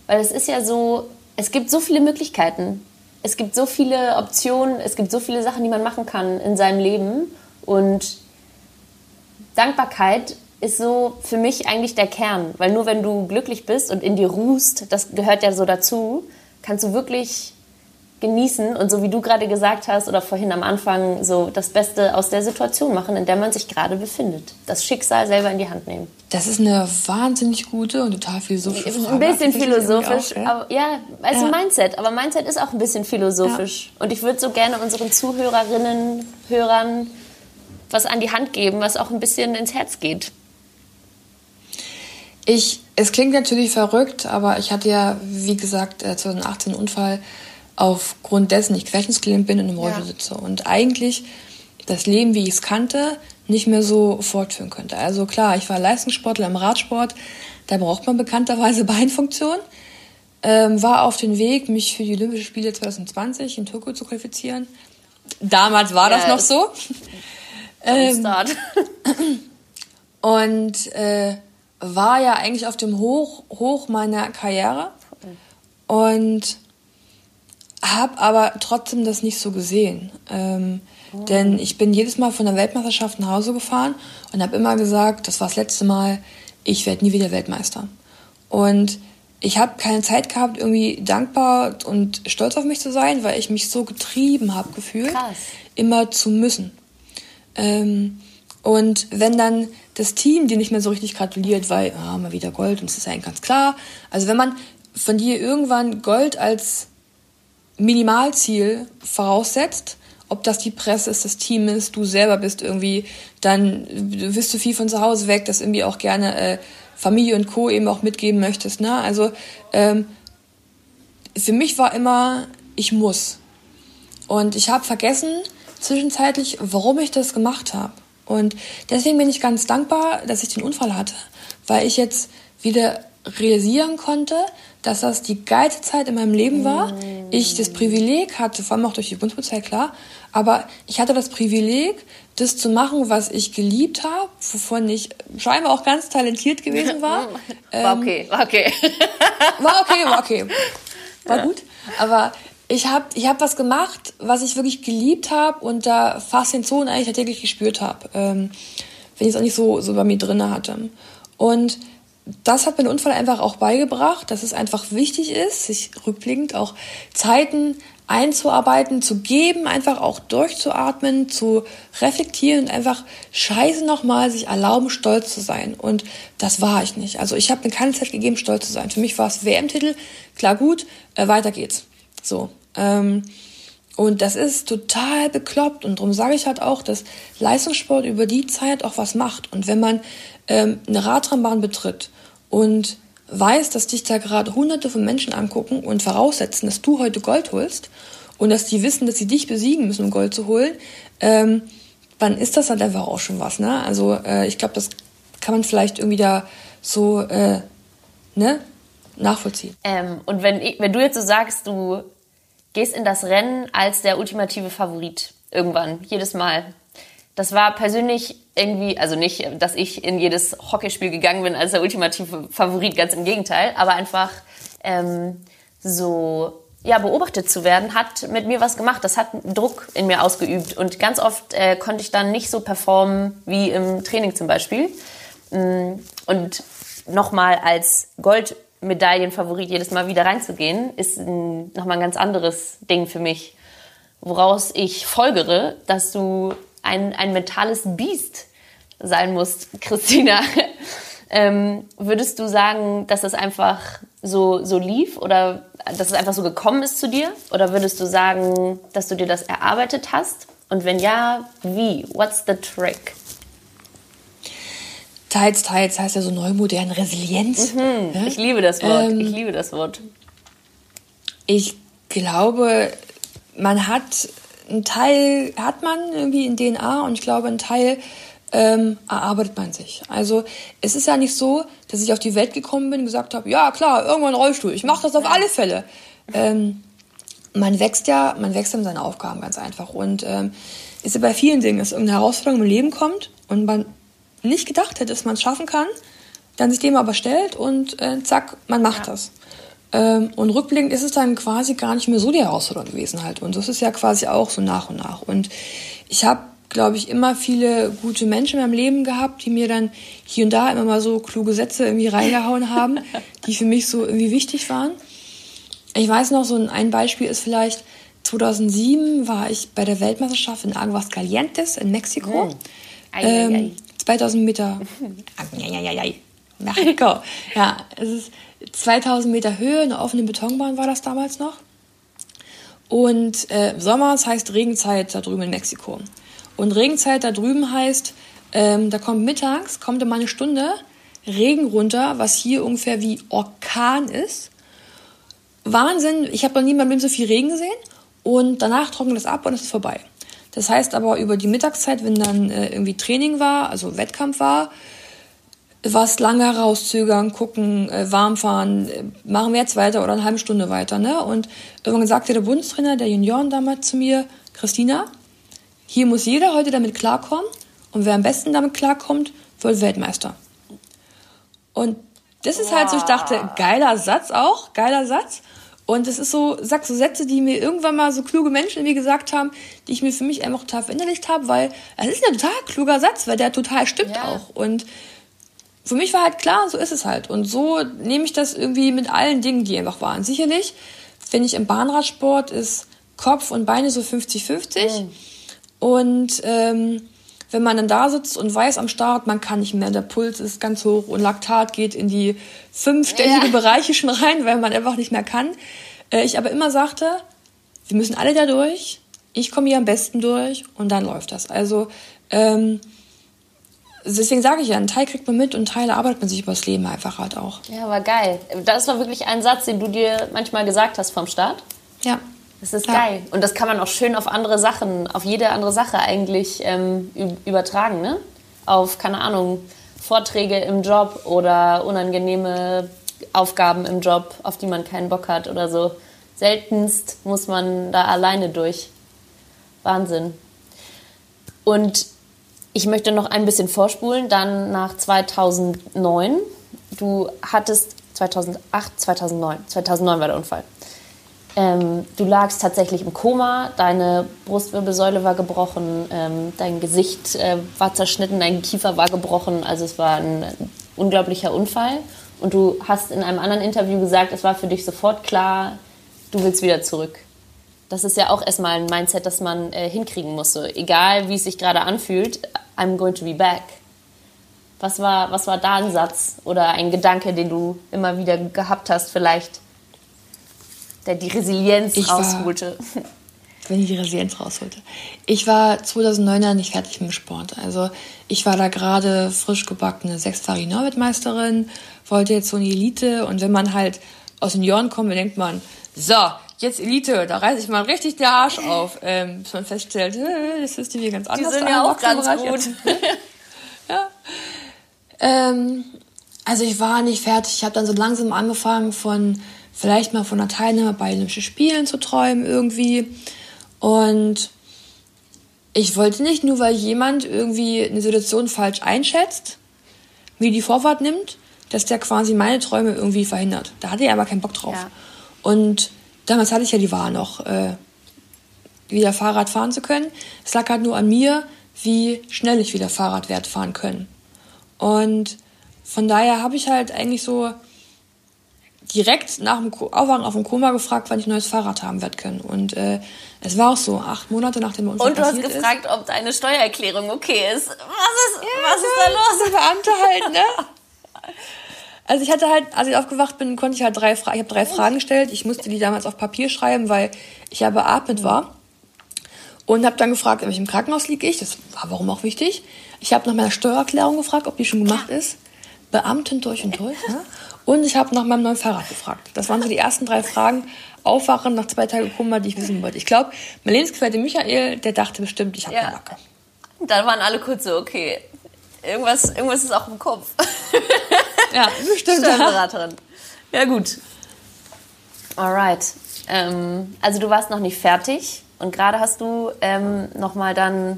Weil es ist ja so, es gibt so viele Möglichkeiten. Es gibt so viele Optionen, es gibt so viele Sachen, die man machen kann in seinem Leben. Und Dankbarkeit ist so für mich eigentlich der Kern. Weil nur wenn du glücklich bist und in dir ruhst, das gehört ja so dazu, kannst du wirklich genießen und so wie du gerade gesagt hast oder vorhin am Anfang so das Beste aus der Situation machen, in der man sich gerade befindet. Das Schicksal selber in die Hand nehmen. Das ist eine wahnsinnig gute und total philosophische Frage. Ein bisschen philosophisch, auch, ja. aber ja, also ja. Mindset, aber Mindset ist auch ein bisschen philosophisch. Ja. Und ich würde so gerne unseren Zuhörerinnen, Hörern was an die Hand geben, was auch ein bisschen ins Herz geht. Ich, es klingt natürlich verrückt, aber ich hatte ja, wie gesagt, 2018 einen Unfall aufgrund dessen ich querschnittsgelähmt bin und im Rollstuhl ja. sitze. Und eigentlich das Leben, wie ich es kannte, nicht mehr so fortführen könnte. Also klar, ich war Leistungssportler im Radsport, da braucht man bekannterweise Beinfunktion. Ähm, war auf dem Weg, mich für die Olympischen Spiele 2020 in Tokio zu qualifizieren. Damals war ja, das noch so. ähm, und äh, war ja eigentlich auf dem Hoch, Hoch meiner Karriere. Und habe aber trotzdem das nicht so gesehen. Ähm, oh. Denn ich bin jedes Mal von der Weltmeisterschaft nach Hause gefahren und habe immer gesagt, das war das letzte Mal, ich werde nie wieder Weltmeister. Und ich habe keine Zeit gehabt, irgendwie dankbar und stolz auf mich zu sein, weil ich mich so getrieben habe gefühlt, Krass. immer zu müssen. Ähm, und wenn dann das Team dir nicht mehr so richtig gratuliert, weil ah, mal wieder Gold und das ist ja eigentlich ganz klar. Also wenn man von dir irgendwann Gold als Minimalziel voraussetzt, ob das die Presse ist, das Team ist, du selber bist irgendwie, dann wirst du viel von zu Hause weg, das irgendwie auch gerne äh, Familie und Co. eben auch mitgeben möchtest. Ne? Also ähm, für mich war immer, ich muss. Und ich habe vergessen zwischenzeitlich, warum ich das gemacht habe. Und deswegen bin ich ganz dankbar, dass ich den Unfall hatte, weil ich jetzt wieder realisieren konnte, dass das die geilste Zeit in meinem Leben war. Ich das Privileg hatte, vor allem auch durch die Bundespolizei, klar, aber ich hatte das Privileg, das zu machen, was ich geliebt habe, wovon ich scheinbar auch ganz talentiert gewesen war. war okay, war okay. war okay, war okay. War gut. Aber ich habe ich hab was gemacht, was ich wirklich geliebt habe und da fast den Zone eigentlich täglich gespürt habe. Ähm, wenn ich es auch nicht so, so bei mir drin hatte. Und das hat mir der Unfall einfach auch beigebracht, dass es einfach wichtig ist, sich rückblickend auch Zeiten einzuarbeiten, zu geben, einfach auch durchzuatmen, zu reflektieren und einfach scheiße nochmal sich erlauben, stolz zu sein. Und das war ich nicht. Also ich habe mir keine Zeit gegeben, stolz zu sein. Für mich war es WM-Titel, klar gut, äh, weiter geht's. So. Ähm, und das ist total bekloppt. Und darum sage ich halt auch, dass Leistungssport über die Zeit auch was macht. Und wenn man ähm, eine Radrennbahn betritt und weiß, dass dich da gerade hunderte von Menschen angucken und voraussetzen, dass du heute Gold holst und dass die wissen, dass sie dich besiegen müssen, um Gold zu holen, ähm, dann ist das halt einfach auch schon was. Ne? Also äh, ich glaube, das kann man vielleicht irgendwie da so äh, ne, nachvollziehen. Ähm, und wenn, wenn du jetzt so sagst, du gehst in das Rennen als der ultimative Favorit irgendwann, jedes Mal. Das war persönlich irgendwie, also nicht, dass ich in jedes Hockeyspiel gegangen bin als der ultimative Favorit, ganz im Gegenteil, aber einfach ähm, so ja, beobachtet zu werden, hat mit mir was gemacht. Das hat Druck in mir ausgeübt. Und ganz oft äh, konnte ich dann nicht so performen wie im Training zum Beispiel. Mm, und nochmal als Gold Medaillenfavorit jedes Mal wieder reinzugehen, ist nochmal ein ganz anderes Ding für mich. Woraus ich folgere, dass du ein, ein mentales Biest sein musst, Christina. ähm, würdest du sagen, dass das einfach so, so lief oder dass es einfach so gekommen ist zu dir? Oder würdest du sagen, dass du dir das erarbeitet hast? Und wenn ja, wie? What's the trick? Teils, teils heißt ja so neumodern Resilienz. Mhm, ja? Ich liebe das Wort. Ähm, ich liebe das Wort. Ich glaube, man hat einen Teil hat man irgendwie in DNA und ich glaube, einen Teil ähm, erarbeitet man sich. Also es ist ja nicht so, dass ich auf die Welt gekommen bin und gesagt habe, ja klar, irgendwann Rollstuhl, ich mache das auf alle Fälle. Ähm, man wächst ja, man wächst in seine Aufgaben ganz einfach und ähm, ist ja bei vielen Dingen, dass irgendeine Herausforderung im Leben kommt und man nicht gedacht hätte, dass man es schaffen kann, dann sich dem aber stellt und äh, zack, man macht ja. das. Ähm, und rückblickend ist es dann quasi gar nicht mehr so die Herausforderung gewesen halt. Und das ist ja quasi auch so nach und nach. Und ich habe, glaube ich, immer viele gute Menschen in meinem Leben gehabt, die mir dann hier und da immer mal so kluge Sätze irgendwie reingehauen haben, die für mich so irgendwie wichtig waren. Ich weiß noch, so ein Beispiel ist vielleicht, 2007 war ich bei der Weltmeisterschaft in Aguas Calientes in Mexiko. Mhm. Ei, ähm, ei, ei. 2000 Meter. Mexiko. Ja, es ist 2000 Meter Höhe, eine offene Betonbahn war das damals noch. Und äh, Sommer, das heißt Regenzeit da drüben in Mexiko. Und Regenzeit da drüben heißt, ähm, da kommt mittags, kommt immer eine Stunde Regen runter, was hier ungefähr wie Orkan ist. Wahnsinn, ich habe noch nie in meinem Leben so viel Regen gesehen. Und danach trocknet es ab und es ist vorbei. Das heißt aber über die Mittagszeit, wenn dann äh, irgendwie Training war, also Wettkampf war, was lange herauszögern, gucken, äh, warm fahren, äh, machen wir jetzt weiter oder eine halbe Stunde weiter. Ne? Und irgendwann sagte der Bundestrainer der Junioren damals zu mir, Christina, hier muss jeder heute damit klarkommen und wer am besten damit klarkommt, wird Weltmeister. Und das ist halt so, ich dachte, geiler Satz auch, geiler Satz. Und es ist so, sag so Sätze, die mir irgendwann mal so kluge Menschen mir gesagt haben, die ich mir für mich einfach total verinnerlicht habe, weil es ist ein total kluger Satz, weil der total stimmt ja. auch. Und für mich war halt klar, so ist es halt. Und so nehme ich das irgendwie mit allen Dingen, die einfach waren. Sicherlich, finde ich im Bahnradsport ist Kopf und Beine so 50-50. Mhm. Und ähm, wenn man dann da sitzt und weiß am Start, man kann nicht mehr, der Puls ist ganz hoch und Laktat geht in die fünfstellige ja. Bereiche schon rein, weil man einfach nicht mehr kann. Äh, ich aber immer sagte, wir müssen alle da durch, ich komme hier am besten durch und dann läuft das. Also ähm, deswegen sage ich ja, einen Teil kriegt man mit und einen Teil arbeitet man sich übers Leben einfach halt auch. Ja, war geil. Das war wirklich ein Satz, den du dir manchmal gesagt hast vom Start. Ja. Das ist ja. geil. Und das kann man auch schön auf andere Sachen, auf jede andere Sache eigentlich ähm, übertragen, ne? Auf, keine Ahnung, Vorträge im Job oder unangenehme Aufgaben im Job, auf die man keinen Bock hat oder so. Seltenst muss man da alleine durch. Wahnsinn. Und ich möchte noch ein bisschen vorspulen, dann nach 2009. Du hattest 2008, 2009, 2009 war der Unfall. Ähm, du lagst tatsächlich im Koma, deine Brustwirbelsäule war gebrochen, ähm, dein Gesicht äh, war zerschnitten, dein Kiefer war gebrochen. Also es war ein unglaublicher Unfall. Und du hast in einem anderen Interview gesagt, es war für dich sofort klar, du willst wieder zurück. Das ist ja auch erstmal ein Mindset, das man äh, hinkriegen muss. Egal wie es sich gerade anfühlt, I'm going to be back. Was war, was war da ein Satz oder ein Gedanke, den du immer wieder gehabt hast, vielleicht, der die Resilienz ich rausholte? War, wenn ich die Resilienz rausholte. Ich war 2009 nicht fertig mit dem Sport. Also ich war da gerade frisch gebackene sechsfache Norwegmeisterin, wollte jetzt so in die Elite und wenn man halt aus den Jahren kommt, dann denkt man, so, jetzt Elite, da reiße ich mal richtig der Arsch auf. Ähm, bis man feststellt, äh, das ist hier ganz anders. Die sind ja auch ganz gut. ja. Ähm, also ich war nicht fertig. Ich habe dann so langsam angefangen von vielleicht mal von einer Teilnahme bei Olympischen Spielen zu träumen irgendwie. Und ich wollte nicht nur, weil jemand irgendwie eine Situation falsch einschätzt, mir die Vorfahrt nimmt, dass der quasi meine Träume irgendwie verhindert. Da hatte er aber keinen Bock drauf. Ja. Und damals hatte ich ja die Wahl noch, äh, wieder Fahrrad fahren zu können. Es lag halt nur an mir, wie schnell ich wieder Fahrrad werde fahren können. Und von daher habe ich halt eigentlich so direkt nach dem Aufwachen auf dem Koma gefragt, wann ich ein neues Fahrrad haben werde können. Und äh, es war auch so, acht Monate nach dem Unfall Und du hast gefragt, ist. ob deine Steuererklärung okay ist. Was ist, ja, was ist da los? Der Beamte halt, ne? Also ich hatte halt, als ich aufgewacht bin, konnte ich halt drei Fragen, ich habe drei Fragen gestellt. Ich musste die damals auf Papier schreiben, weil ich ja beatmet war. Und habe dann gefragt, in welchem Krankenhaus liege ich. Das war warum auch wichtig. Ich habe nach meiner Steuererklärung gefragt, ob die schon gemacht ist. Beamten durch und durch. Ne? Und ich habe nach meinem neuen Fahrrad gefragt. Das waren so die ersten drei Fragen. Aufwachen nach zwei Tagen Kummer, die ich wissen wollte. Ich glaube, mein Lebensgefährte Michael, der dachte bestimmt, ich habe ja. eine Macke. Dann waren alle kurz so, okay, irgendwas, irgendwas ist auch im Kopf. Ja, bestimmt. Steuerberaterin. Ja, gut. Alright. Ähm, also du warst noch nicht fertig und gerade hast du ähm, nochmal dann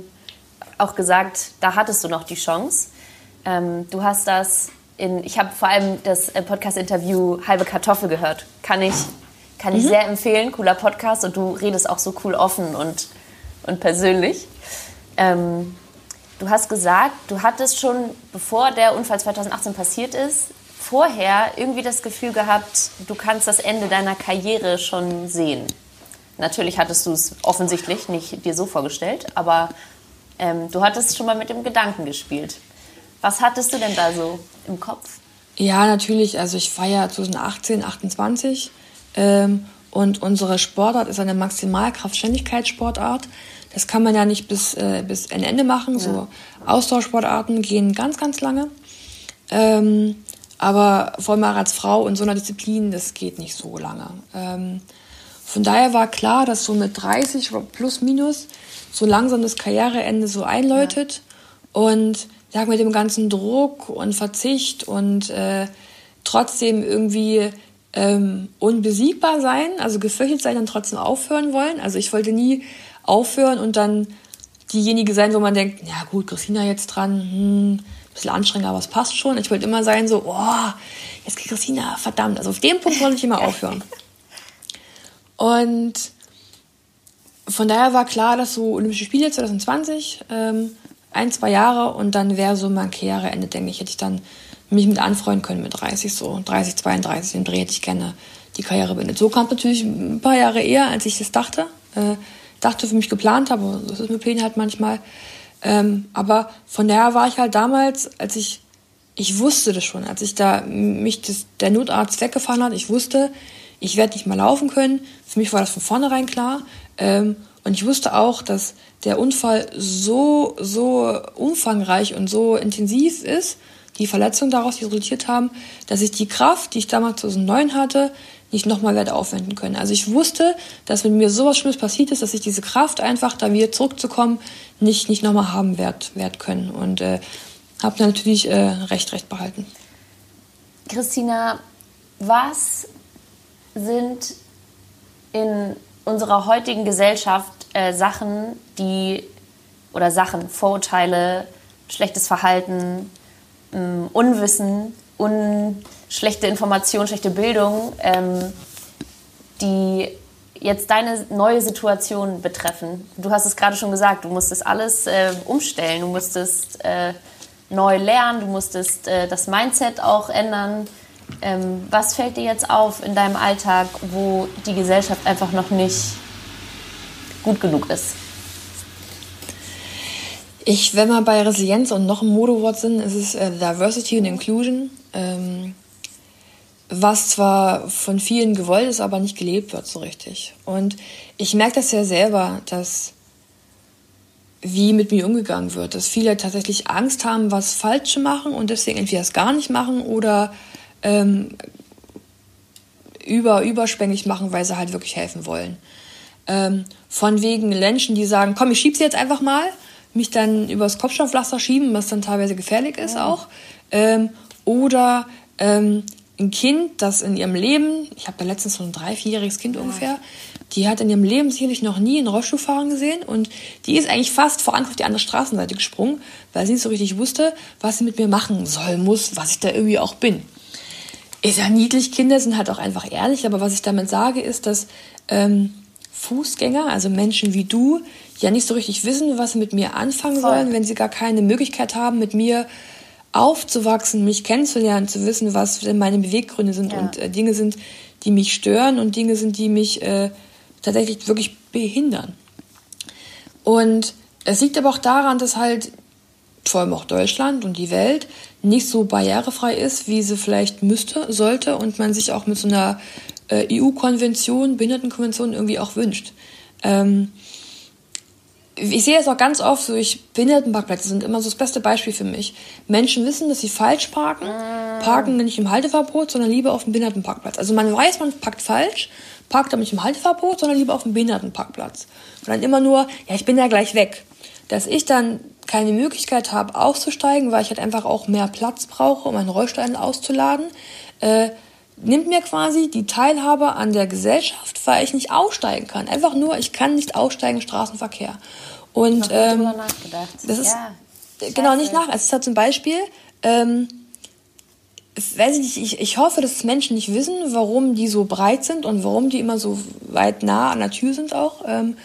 auch gesagt, da hattest du noch die Chance. Ähm, du hast das in, ich habe vor allem das äh, Podcast-Interview Halbe Kartoffel gehört. Kann ich, kann ich mhm. sehr empfehlen. Cooler Podcast und du redest auch so cool offen und, und persönlich. Ähm, Du hast gesagt, du hattest schon, bevor der Unfall 2018 passiert ist, vorher irgendwie das Gefühl gehabt, du kannst das Ende deiner Karriere schon sehen. Natürlich hattest du es offensichtlich nicht dir so vorgestellt, aber ähm, du hattest schon mal mit dem Gedanken gespielt. Was hattest du denn da so im Kopf? Ja, natürlich. Also ich war ja 2018, 28 ähm, und unsere Sportart ist eine Maximalkraftständigkeitssportart. Das kann man ja nicht bis, äh, bis ein Ende machen. Ja. So Austauschsportarten gehen ganz, ganz lange. Ähm, aber vor allem als Frau in so einer Disziplin, das geht nicht so lange. Ähm, von daher war klar, dass so mit 30 plus minus so langsam das Karriereende so einläutet. Ja. Und ja, mit dem ganzen Druck und Verzicht und äh, trotzdem irgendwie ähm, unbesiegbar sein, also gefürchtet sein und trotzdem aufhören wollen. Also ich wollte nie aufhören und dann diejenige sein, wo man denkt, ja gut, Christina jetzt dran, hm, ein bisschen anstrengend, aber es passt schon. Ich wollte immer sein so, oh, jetzt kriegt Christina, verdammt. Also auf dem Punkt wollte ich immer aufhören. Und von daher war klar, dass so Olympische Spiele 2020, ähm, ein, zwei Jahre und dann wäre so mein Karriereende, denke ich, hätte ich dann mich mit anfreunden können mit 30, so 30, 32, den Dreh hätte ich gerne die Karriere beendet. So kam es natürlich ein paar Jahre eher, als ich das dachte. Äh, dachte, für mich geplant habe. Das ist mit Plänen halt manchmal. Ähm, aber von daher war ich halt damals, als ich, ich wusste das schon, als ich da mich das, der Notarzt weggefahren hat, ich wusste, ich werde nicht mehr laufen können. Für mich war das von vornherein klar. Ähm, und ich wusste auch, dass der Unfall so, so umfangreich und so intensiv ist, die Verletzungen daraus, resultiert haben, dass ich die Kraft, die ich damals 2009 hatte, nicht nochmal werde aufwenden können. Also ich wusste, dass wenn mir sowas Schlimmes passiert ist, dass ich diese Kraft einfach, da wieder zurückzukommen, nicht, nicht nochmal haben werd, werd können. Und äh, habe natürlich äh, recht, recht behalten. Christina, was sind in unserer heutigen Gesellschaft äh, Sachen, die oder Sachen, Vorurteile, schlechtes Verhalten, ähm, Unwissen, un, schlechte Information, schlechte Bildung, ähm, die jetzt deine neue Situation betreffen. Du hast es gerade schon gesagt, du musstest alles äh, umstellen, du musstest äh, neu lernen, du musstest äh, das Mindset auch ändern. Ähm, was fällt dir jetzt auf in deinem Alltag, wo die Gesellschaft einfach noch nicht gut genug ist? Ich, wenn wir bei Resilienz und noch ein Modewort sind, ist es äh, Diversity und Inclusion. Ähm, was zwar von vielen gewollt ist, aber nicht gelebt wird so richtig. Und ich merke das ja selber, dass wie mit mir umgegangen wird, dass viele tatsächlich Angst haben, was falsch zu machen und deswegen entweder es gar nicht machen oder ähm, über, überschwänglich machen, weil sie halt wirklich helfen wollen. Ähm, von wegen Menschen, die sagen, komm, ich schieb sie jetzt einfach mal, mich dann übers Kopfstoffpflaster schieben, was dann teilweise gefährlich ist ja. auch. Ähm, oder ähm, ein Kind, das in ihrem Leben, ich habe da letztens so ein drei, vierjähriges Kind ja. ungefähr, die hat in ihrem Leben sicherlich noch nie einen Rollstuhl fahren gesehen und die ist eigentlich fast voran auf die andere Straßenseite gesprungen, weil sie nicht so richtig wusste, was sie mit mir machen soll, muss, was ich da irgendwie auch bin. Ist ja niedlich, Kinder sind halt auch einfach ehrlich, aber was ich damit sage, ist, dass ähm, Fußgänger, also Menschen wie du, ja nicht so richtig wissen, was sie mit mir anfangen Voll. sollen, wenn sie gar keine Möglichkeit haben, mit mir aufzuwachsen, mich kennenzulernen, zu wissen, was denn meine Beweggründe sind ja. und äh, Dinge sind, die mich stören und Dinge sind, die mich äh, tatsächlich wirklich behindern. Und es liegt aber auch daran, dass halt vor allem auch Deutschland und die Welt nicht so barrierefrei ist, wie sie vielleicht müsste, sollte und man sich auch mit so einer äh, EU-Konvention, Behindertenkonvention irgendwie auch wünscht. Ähm, ich sehe es auch ganz oft durch Behindertenparkplätze sind immer so das beste Beispiel für mich. Menschen wissen, dass sie falsch parken, parken nicht im Halteverbot, sondern lieber auf dem Behindertenparkplatz. Also man weiß, man parkt falsch, parkt aber nicht im Halteverbot, sondern lieber auf dem Behindertenparkplatz. Und dann immer nur, ja, ich bin ja gleich weg. Dass ich dann keine Möglichkeit habe, auszusteigen, weil ich halt einfach auch mehr Platz brauche, um meinen Rollstein auszuladen, äh, nimmt mir quasi die Teilhabe an der Gesellschaft, weil ich nicht aussteigen kann. Einfach nur, ich kann nicht aussteigen Straßenverkehr. Und ähm, das ist ja, genau nicht nach. Es ist halt zum Beispiel, ähm, weiß ich nicht, ich, ich hoffe, dass Menschen nicht wissen, warum die so breit sind und warum die immer so weit nah an der Tür sind auch, ähm,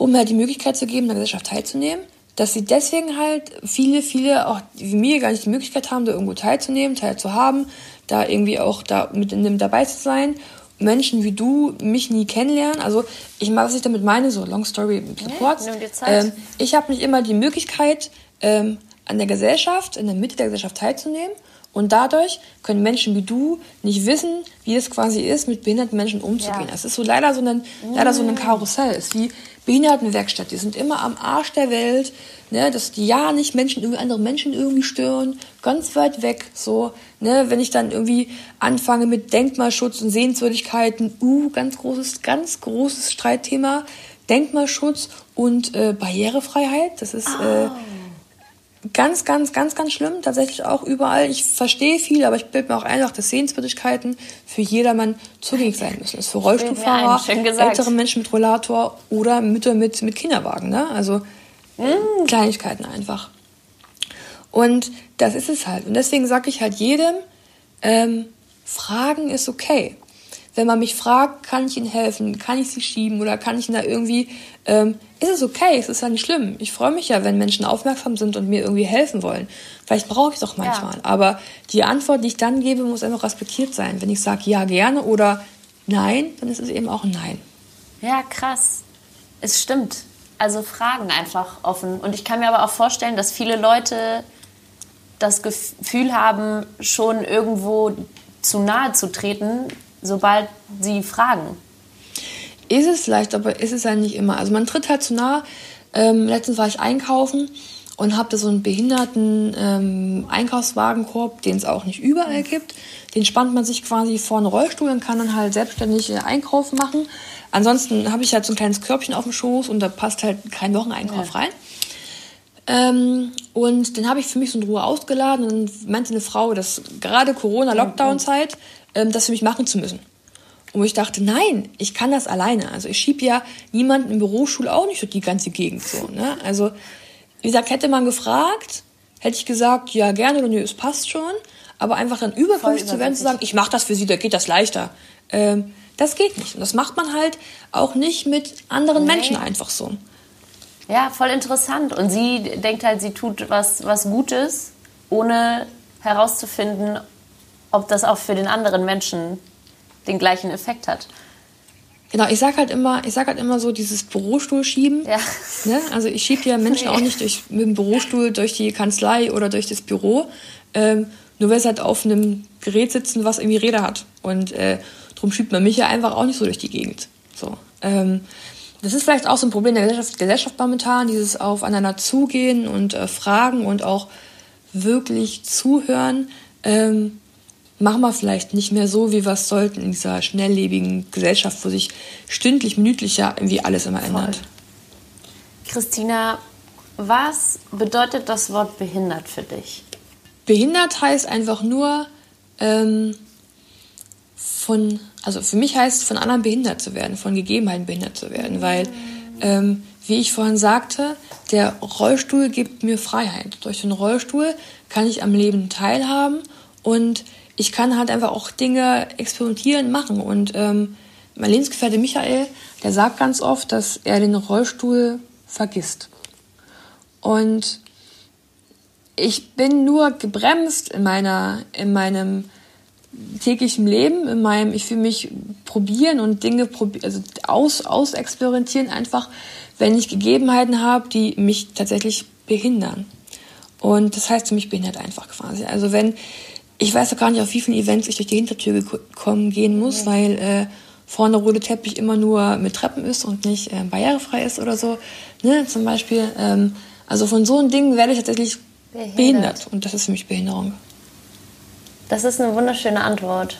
um halt die Möglichkeit zu geben, an der Gesellschaft teilzunehmen dass sie deswegen halt viele, viele auch wie mir gar nicht die Möglichkeit haben, da irgendwo teilzunehmen, teilzuhaben, da irgendwie auch da mit in dem dabei zu sein. Menschen wie du mich nie kennenlernen. Also ich was ich damit meine, so long story kurz. Nee, ähm, ich habe nicht immer die Möglichkeit, ähm, an der Gesellschaft, in der Mitte der Gesellschaft teilzunehmen. Und dadurch können Menschen wie du nicht wissen, wie es quasi ist, mit behinderten Menschen umzugehen. Es ist so leider so ein, leider so ein mm. Karussell. Es ist wie Behindertenwerkstatt. Die sind immer am Arsch der Welt, ne, dass die ja nicht Menschen, irgendwie andere Menschen irgendwie stören, ganz weit weg, so, ne, wenn ich dann irgendwie anfange mit Denkmalschutz und Sehenswürdigkeiten, uh, ganz großes, ganz großes Streitthema, Denkmalschutz und äh, Barrierefreiheit, das ist, oh. äh, ganz, ganz, ganz, ganz schlimm. Tatsächlich auch überall. Ich verstehe viel, aber ich bilde mir auch ein, dass Sehenswürdigkeiten für jedermann zugänglich sein müssen. Das ist für Rollstuhlfahrer, ältere Menschen mit Rollator oder Mütter mit, mit Kinderwagen. Ne? Also mm. Kleinigkeiten einfach. Und das ist es halt. Und deswegen sage ich halt jedem, ähm, Fragen ist okay wenn man mich fragt, kann ich Ihnen helfen, kann ich Sie schieben oder kann ich Ihnen da irgendwie, ähm, ist es okay, es ist ja nicht schlimm. Ich freue mich ja, wenn Menschen aufmerksam sind und mir irgendwie helfen wollen. Vielleicht brauche ich es doch manchmal. Ja. Aber die Antwort, die ich dann gebe, muss einfach respektiert sein. Wenn ich sage ja gerne oder nein, dann ist es eben auch ein Nein. Ja, krass. Es stimmt. Also Fragen einfach offen. Und ich kann mir aber auch vorstellen, dass viele Leute das Gefühl haben, schon irgendwo zu nahe zu treten, sobald sie fragen. Ist es vielleicht, aber ist es ja nicht immer. Also man tritt halt zu nah. Ähm, letztens war ich einkaufen und habe da so einen behinderten ähm, Einkaufswagenkorb, den es auch nicht überall gibt. Den spannt man sich quasi vor einen Rollstuhl und kann dann halt selbstständig Einkauf machen. Ansonsten habe ich halt so ein kleines Körbchen auf dem Schoß und da passt halt kein Wocheneinkauf ja. rein. Ähm, und den habe ich für mich so in Ruhe ausgeladen und meinte eine Frau, dass gerade Corona-Lockdown-Zeit das für mich machen zu müssen. Und wo ich dachte, nein, ich kann das alleine. Also ich schieb ja niemanden im Bürostuhl auch nicht durch die ganze Gegend so. Ne? Also wie gesagt, hätte man gefragt, hätte ich gesagt, ja gerne oder nö, es passt schon. Aber einfach dann überflüssig zu werden, zu sagen, ich mache das für sie, da geht das leichter. Ähm, das geht nicht. Und das macht man halt auch nicht mit anderen nee. Menschen einfach so. Ja, voll interessant. Und sie denkt halt, sie tut was, was Gutes, ohne herauszufinden, ob das auch für den anderen Menschen den gleichen Effekt hat. Genau, ich sag halt immer, ich sag halt immer so dieses Bürostuhl schieben. Ja. Ne? Also ich schiebe ja Menschen nee. auch nicht durch, mit dem Bürostuhl durch die Kanzlei oder durch das Büro. Ähm, nur weil sie halt auf einem Gerät sitzen, was irgendwie Räder hat. Und äh, darum schiebt man mich ja einfach auch nicht so durch die Gegend. So. Ähm, das ist vielleicht auch so ein Problem der Gesellschaft, Gesellschaft momentan, dieses aufeinander zugehen und äh, fragen und auch wirklich zuhören. Ähm, machen wir vielleicht nicht mehr so, wie wir es sollten in dieser schnelllebigen Gesellschaft, wo sich stündlich, minütlich ja irgendwie alles immer ändert. Voll. Christina, was bedeutet das Wort behindert für dich? Behindert heißt einfach nur ähm, von, also für mich heißt von anderen behindert zu werden, von Gegebenheiten behindert zu werden, weil ähm, wie ich vorhin sagte, der Rollstuhl gibt mir Freiheit. Durch den Rollstuhl kann ich am Leben teilhaben und ich kann halt einfach auch Dinge experimentieren, machen. Und ähm, mein Lebensgefährte Michael, der sagt ganz oft, dass er den Rollstuhl vergisst. Und ich bin nur gebremst in meiner, in meinem täglichen Leben, in meinem, ich will mich probieren und Dinge probieren, also aus, aus experimentieren einfach, wenn ich Gegebenheiten habe, die mich tatsächlich behindern. Und das heißt für mich behindert einfach quasi. Also wenn ich weiß auch gar nicht, auf wie vielen Events ich durch die Hintertür gekommen gehen muss, ja. weil äh, vorne der rote Teppich immer nur mit Treppen ist und nicht äh, barrierefrei ist oder so. Ne, zum Beispiel. Ähm, also von so einem Ding werde ich tatsächlich behindert. behindert. Und das ist für mich Behinderung. Das ist eine wunderschöne Antwort.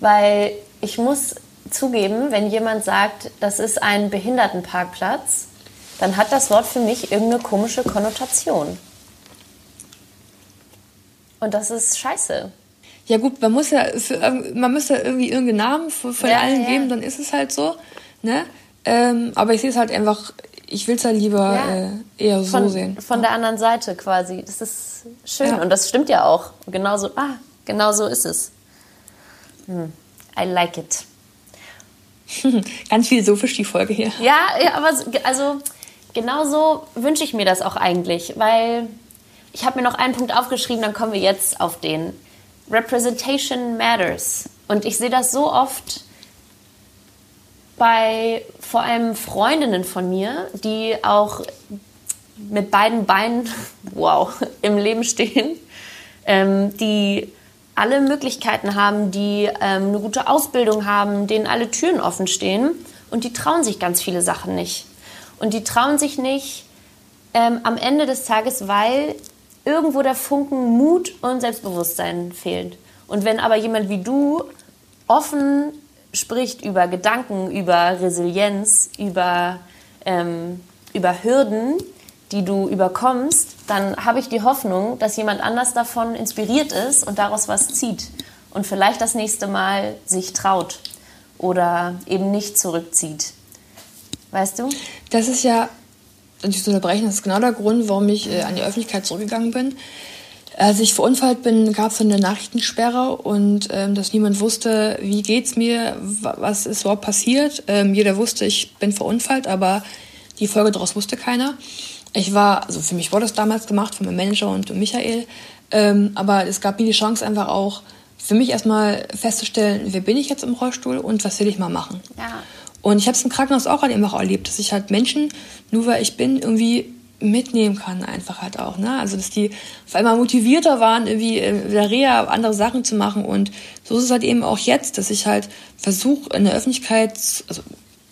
Weil ich muss zugeben, wenn jemand sagt, das ist ein Behindertenparkplatz, dann hat das Wort für mich irgendeine komische Konnotation. Und das ist scheiße. Ja gut, man muss ja, für, man muss ja irgendwie irgendeinen Namen für ja, allen ja. geben, dann ist es halt so. Ne? Ähm, aber ich sehe es halt einfach, ich will es halt lieber äh, eher so von, sehen. Von der anderen Seite quasi. Das ist schön. Und das stimmt ja auch. Genauso, ah, genau so ist es. Hm. I like it. Ganz philosophisch die Folge hier. Ja, ja, aber also genau so wünsche ich mir das auch eigentlich, weil ich habe mir noch einen Punkt aufgeschrieben, dann kommen wir jetzt auf den. Representation matters. Und ich sehe das so oft bei vor allem Freundinnen von mir, die auch mit beiden Beinen, wow, im Leben stehen, ähm, die alle Möglichkeiten haben, die ähm, eine gute Ausbildung haben, denen alle Türen offen stehen und die trauen sich ganz viele Sachen nicht. Und die trauen sich nicht ähm, am Ende des Tages, weil irgendwo der Funken Mut und Selbstbewusstsein fehlt. Und wenn aber jemand wie du offen spricht über Gedanken, über Resilienz, über, ähm, über Hürden, die du überkommst, dann habe ich die Hoffnung, dass jemand anders davon inspiriert ist und daraus was zieht und vielleicht das nächste Mal sich traut oder eben nicht zurückzieht. Weißt du? Das ist ja dich zu unterbrechen, das ist genau der Grund, warum ich äh, an die Öffentlichkeit zurückgegangen bin. Als ich verunfallt bin, gab es eine Nachrichtensperre und ähm, dass niemand wusste, wie geht's mir, was ist überhaupt passiert. Ähm, jeder wusste, ich bin verunfallt, aber die Folge daraus wusste keiner. Ich war, also für mich wurde das damals gemacht, von meinem Manager und Michael, ähm, aber es gab mir die Chance einfach auch, für mich erstmal festzustellen, wer bin ich jetzt im Rollstuhl und was will ich mal machen. Ja. Und ich habe es im Krankenhaus auch halt immer erlebt, dass ich halt Menschen, nur weil ich bin, irgendwie mitnehmen kann einfach halt auch. Ne? Also dass die auf einmal motivierter waren, irgendwie in der Reha andere Sachen zu machen. Und so ist es halt eben auch jetzt, dass ich halt versuche in der Öffentlichkeit, also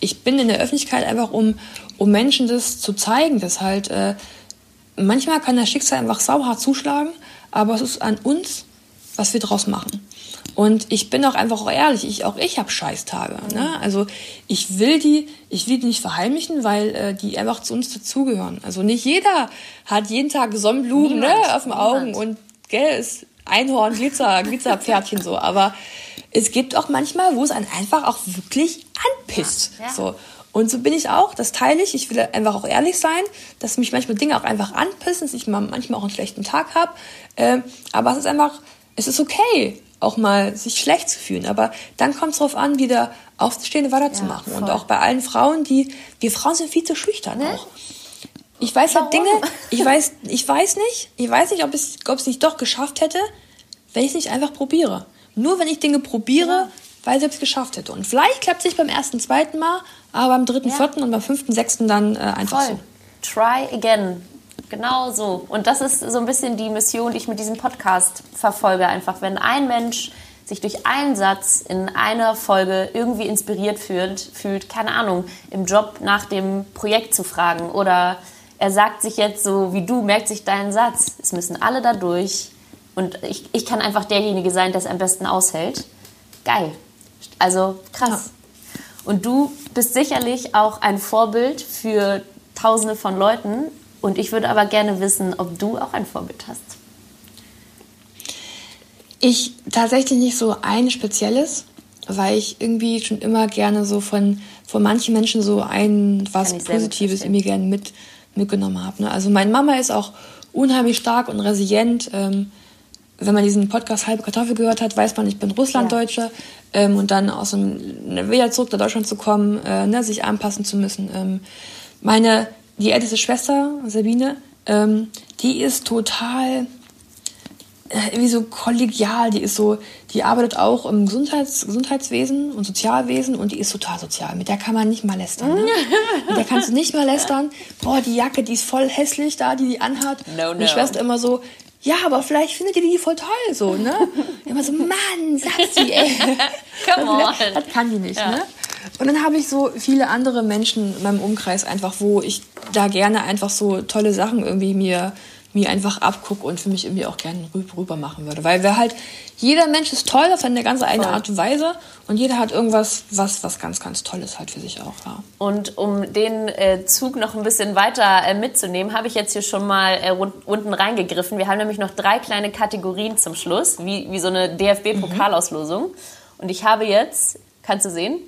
ich bin in der Öffentlichkeit einfach, um, um Menschen das zu zeigen, dass halt äh, manchmal kann das Schicksal einfach sauhart zuschlagen, aber es ist an uns, was wir draus machen. Und ich bin auch einfach auch ehrlich, ich, auch ich habe Scheißtage. Ne? Also ich will die, ich will die nicht verheimlichen, weil äh, die einfach zu uns dazugehören. Also nicht jeder hat jeden Tag Sonnenblumen ne, auf den Augen und gell, ist Einhorn, Glitzer, Glitzerpferdchen so. Aber es gibt auch manchmal, wo es einen einfach auch wirklich anpisst. Ja, ja. So. Und so bin ich auch, das teile ich. Ich will einfach auch ehrlich sein, dass mich manchmal Dinge auch einfach anpissen, dass ich manchmal auch einen schlechten Tag habe. Ähm, aber es ist einfach, es ist okay, auch mal sich schlecht zu fühlen. Aber dann kommt es darauf an, wieder aufzustehen und weiterzumachen. Ja, und auch bei allen Frauen, die, wir Frauen sind viel zu schüchtern ne? auch. Ich weiß halt Dinge, ich weiß, ich weiß nicht, ich weiß nicht, ob es, ob es nicht doch geschafft hätte, wenn ich es nicht einfach probiere. Nur wenn ich Dinge probiere, ja. weil ich es geschafft hätte. Und vielleicht klappt es nicht beim ersten, zweiten Mal, aber beim dritten, ja. vierten und beim fünften, sechsten dann äh, einfach Voll. so. Try again. Genau so. Und das ist so ein bisschen die Mission, die ich mit diesem Podcast verfolge. Einfach, wenn ein Mensch sich durch einen Satz in einer Folge irgendwie inspiriert fühlt, fühlt, keine Ahnung, im Job nach dem Projekt zu fragen oder er sagt sich jetzt so wie du, merkt sich deinen Satz. Es müssen alle da durch und ich, ich kann einfach derjenige sein, der es am besten aushält. Geil. Also krass. Und du bist sicherlich auch ein Vorbild für Tausende von Leuten. Und ich würde aber gerne wissen, ob du auch ein Vorbild hast. Ich tatsächlich nicht so ein spezielles, weil ich irgendwie schon immer gerne so von, von manchen Menschen so ein was Positives irgendwie gerne mit, mitgenommen habe. Ne? Also meine Mama ist auch unheimlich stark und resilient. Ähm, wenn man diesen Podcast Halbe Kartoffel gehört hat, weiß man, ich bin Russlanddeutsche ja. ähm, und dann aus dem, ne, wieder zurück nach Deutschland zu kommen, äh, ne, sich anpassen zu müssen. Ähm, meine, die älteste Schwester, Sabine, ähm, die ist total äh, irgendwie so kollegial, die ist so, die arbeitet auch im Gesundheits, Gesundheitswesen und Sozialwesen und die ist total sozial. Mit der kann man nicht mal lästern. Ne? Mit der kannst du nicht mal lästern. Boah, die Jacke, die ist voll hässlich da, die die anhat. No, no. Und die Schwester immer so, ja, aber vielleicht findet ihr die voll toll, so, ne? Immer so, Mann, sag sie, ey. Come on. Das, das kann die nicht, ja. ne? Und dann habe ich so viele andere Menschen in meinem Umkreis einfach, wo ich da gerne einfach so tolle Sachen irgendwie mir mir einfach abgucke und für mich irgendwie auch gerne rüber machen würde. Weil wir halt, jeder Mensch ist toll auf seine ganz eigene Art und Weise und jeder hat irgendwas, was, was ganz, ganz Tolles halt für sich auch. Ja. Und um den äh, Zug noch ein bisschen weiter äh, mitzunehmen, habe ich jetzt hier schon mal äh, unten reingegriffen. Wir haben nämlich noch drei kleine Kategorien zum Schluss, wie, wie so eine DFB-Pokalauslosung. Mhm. Und ich habe jetzt, kannst du sehen,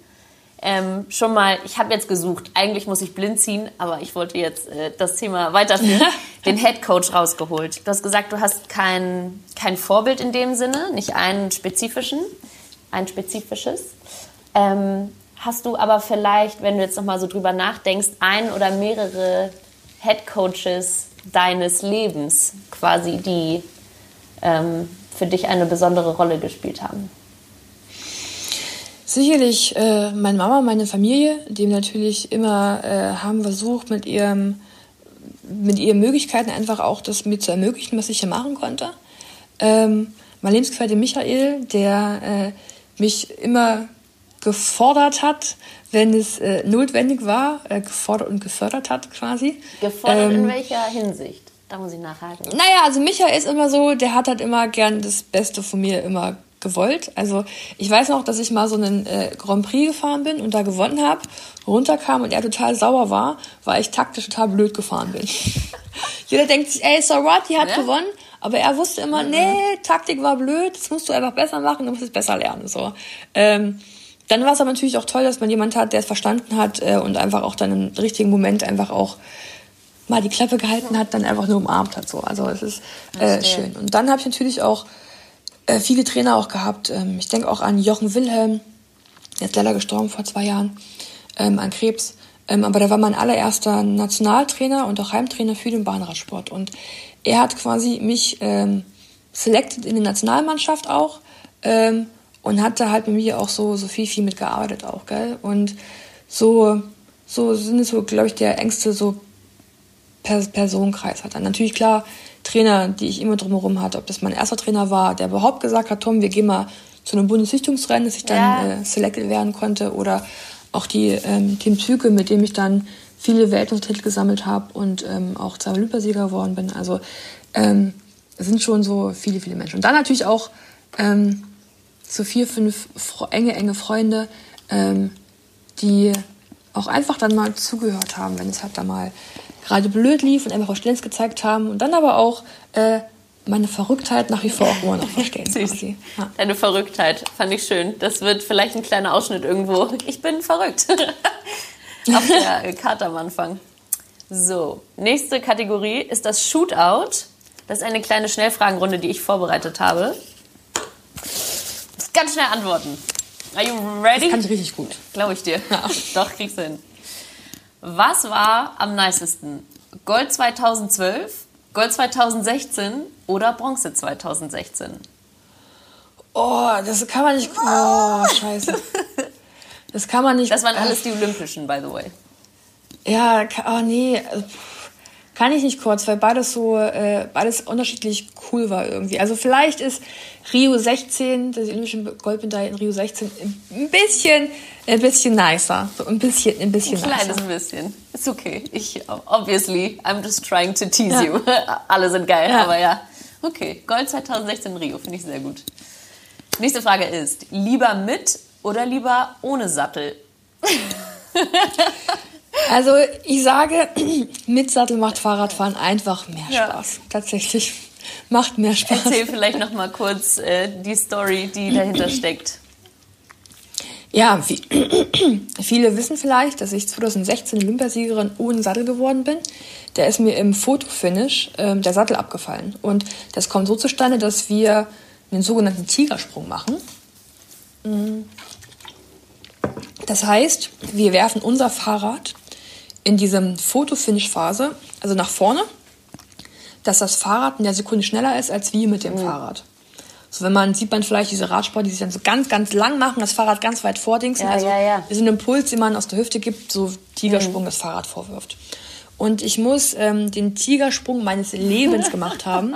ähm, schon mal, ich habe jetzt gesucht, eigentlich muss ich blind ziehen, aber ich wollte jetzt äh, das Thema weiterführen, den Head Coach rausgeholt. Du hast gesagt, du hast kein, kein Vorbild in dem Sinne, nicht einen spezifischen, ein spezifisches. Ähm, hast du aber vielleicht, wenn du jetzt nochmal so drüber nachdenkst, ein oder mehrere Head Coaches deines Lebens quasi, die ähm, für dich eine besondere Rolle gespielt haben? Sicherlich äh, meine Mama, meine Familie, die natürlich immer äh, haben versucht, mit ihrem mit ihren Möglichkeiten einfach auch das mir zu ermöglichen, was ich hier machen konnte. Ähm, mein Lebensgefährte Michael, der äh, mich immer gefordert hat, wenn es äh, notwendig war, äh, gefordert und gefördert hat quasi. Gefordert ähm, in welcher Hinsicht? Da muss ich nachhaken. Naja, also Michael ist immer so, der hat halt immer gern das Beste von mir immer gewollt. Also ich weiß noch, dass ich mal so einen äh, Grand Prix gefahren bin und da gewonnen habe, runterkam und er total sauer war, weil ich taktisch total blöd gefahren bin. Jeder denkt sich, ey, so what, die hat ja? gewonnen. Aber er wusste immer, mhm. nee, Taktik war blöd, das musst du einfach besser machen, du musst es besser lernen. So. Ähm, dann war es aber natürlich auch toll, dass man jemand hat, der es verstanden hat äh, und einfach auch dann im richtigen Moment einfach auch mal die Klappe gehalten hat, dann einfach nur umarmt hat. So. Also es ist äh, schön. Und dann habe ich natürlich auch äh, viele Trainer auch gehabt. Ähm, ich denke auch an Jochen Wilhelm, der ist leider gestorben vor zwei Jahren, ähm, an Krebs. Ähm, aber der war mein allererster Nationaltrainer und auch Heimtrainer für den Bahnradsport. Und er hat quasi mich ähm, selected in die Nationalmannschaft auch ähm, und hat da halt mit mir auch so, so viel, viel mitgearbeitet auch, gell? Und so, so sind es so, glaube ich, der engste so Personenkreis hat. Dann natürlich klar, Trainer, die ich immer drumherum hatte, ob das mein erster Trainer war, der überhaupt gesagt hat, Tom, wir gehen mal zu einem Bundessichtungsrennen, dass ich dann ja. äh, selected werden konnte oder auch die ähm, Team Züge, mit dem ich dann viele Weltmeistertitel gesammelt habe und ähm, auch zwei Olympiasieger geworden bin. Also ähm, sind schon so viele, viele Menschen. Und dann natürlich auch ähm, so vier, fünf enge, enge Freunde, ähm, die auch einfach dann mal zugehört haben, wenn es halt da mal gerade blöd lief und einfach Verständnis gezeigt haben und dann aber auch äh, meine Verrücktheit nach wie vor auch immer noch verstehen. Süß. Ja. Deine Verrücktheit fand ich schön. Das wird vielleicht ein kleiner Ausschnitt irgendwo. Ich bin verrückt. Auf der Karte am Anfang. So, nächste Kategorie ist das Shootout. Das ist eine kleine Schnellfragenrunde, die ich vorbereitet habe. Ganz schnell antworten. Are you ready? Das kann ich richtig gut. Glaube ich dir. Ja. Doch, kriegst du hin. Was war am nicesten? Gold 2012, Gold 2016 oder Bronze 2016? Oh, das kann man nicht. Oh, scheiße. Das kann man nicht. Das waren alles die Olympischen, by the way. Ja, oh nee. Kann ich nicht kurz, weil beides so, äh, beides unterschiedlich cool war irgendwie. Also vielleicht ist Rio 16, das olympische Goldmedaille in Rio 16, ein bisschen, ein bisschen nicer. So ein bisschen, ein bisschen ein kleines nicer. bisschen. Ist okay. Ich, obviously, I'm just trying to tease ja. you. Alle sind geil, ja. aber ja. Okay, Gold 2016 Rio, finde ich sehr gut. Nächste Frage ist, lieber mit oder lieber ohne Sattel? Also ich sage, mit Sattel macht Fahrradfahren einfach mehr Spaß. Ja. Tatsächlich. Macht mehr Spaß. Erzähl vielleicht noch mal kurz äh, die Story, die dahinter steckt. Ja, wie, viele wissen vielleicht, dass ich 2016 Olympiasiegerin ohne Sattel geworden bin. Da ist mir im Fotofinish ähm, der Sattel abgefallen. Und das kommt so zustande, dass wir einen sogenannten Tigersprung machen. Mhm. Das heißt, wir werfen unser Fahrrad in diesem Fotofinish-Phase, also nach vorne, dass das Fahrrad in der Sekunde schneller ist als wir mit dem mhm. Fahrrad. So, wenn man sieht man vielleicht diese Radsport, die sich dann so ganz, ganz lang machen, das Fahrrad ganz weit vordingsen. Ja, also ja, ja. ist ein Impuls, den man aus der Hüfte gibt, so Tigersprung mhm. das Fahrrad vorwirft. Und ich muss ähm, den Tigersprung meines Lebens gemacht haben,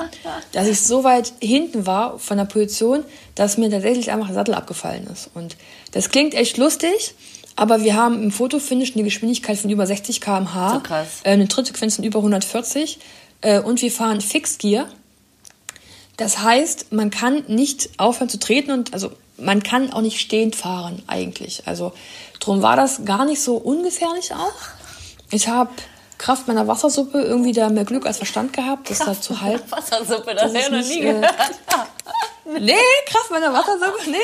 dass ich so weit hinten war von der Position, dass mir tatsächlich einfach der Sattel abgefallen ist. Und das klingt echt lustig, aber wir haben im Fotofinish eine Geschwindigkeit von über 60 km/h, so krass. Äh, eine Trittsequenz von über 140 äh, und wir fahren Fixed Gear. Das heißt, man kann nicht aufhören zu treten und also man kann auch nicht stehend fahren eigentlich. Also drum war das gar nicht so ungefährlich auch. Ich habe Kraft meiner Wassersuppe irgendwie da mehr Glück als Verstand gehabt, das Kraft da zu halten. Wassersuppe, das, das habe ich noch nie äh, gehört. nee, Kraft meiner Wassersuppe, nee.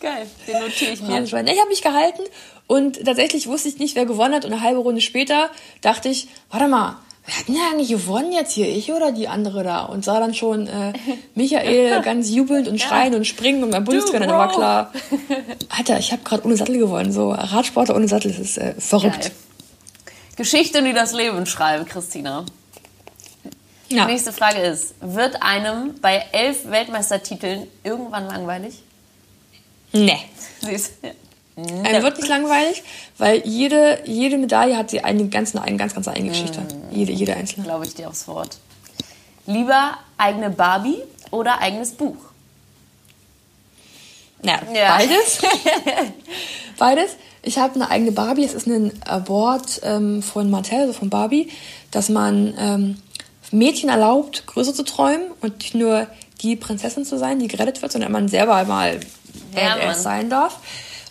Geil, den notiere ich mir. Ich habe mich gehalten und tatsächlich wusste ich nicht, wer gewonnen hat. Und eine halbe Runde später dachte ich, warte mal, wer hat denn eigentlich gewonnen jetzt hier, ich oder die andere da? Und sah dann schon äh, Michael ganz jubelnd und schreien ja. und springen und mein Bundestrainer, da war klar, Alter, ich habe gerade ohne Sattel gewonnen. So Radsportler ohne Sattel, das ist äh, verrückt. Geil. Geschichten, die das Leben schreiben, Christina. Ja. Nächste Frage ist, wird einem bei elf Weltmeistertiteln irgendwann langweilig? Nee. Süß. Einem äh, wird nicht langweilig, weil jede, jede Medaille hat sie eine ganz, eine ganz, ganz eigene Geschichte. Mm. Jede, jede einzelne. Glaube ich dir aufs Wort. Lieber eigene Barbie oder eigenes Buch? Ja, ja. beides. beides. Ich habe eine eigene Barbie. Es ist ein Award ähm, von Mattel, also von Barbie, dass man ähm, Mädchen erlaubt, größer zu träumen und nicht nur die Prinzessin zu sein, die gerettet wird, sondern man selber mal ja, Badass sein darf.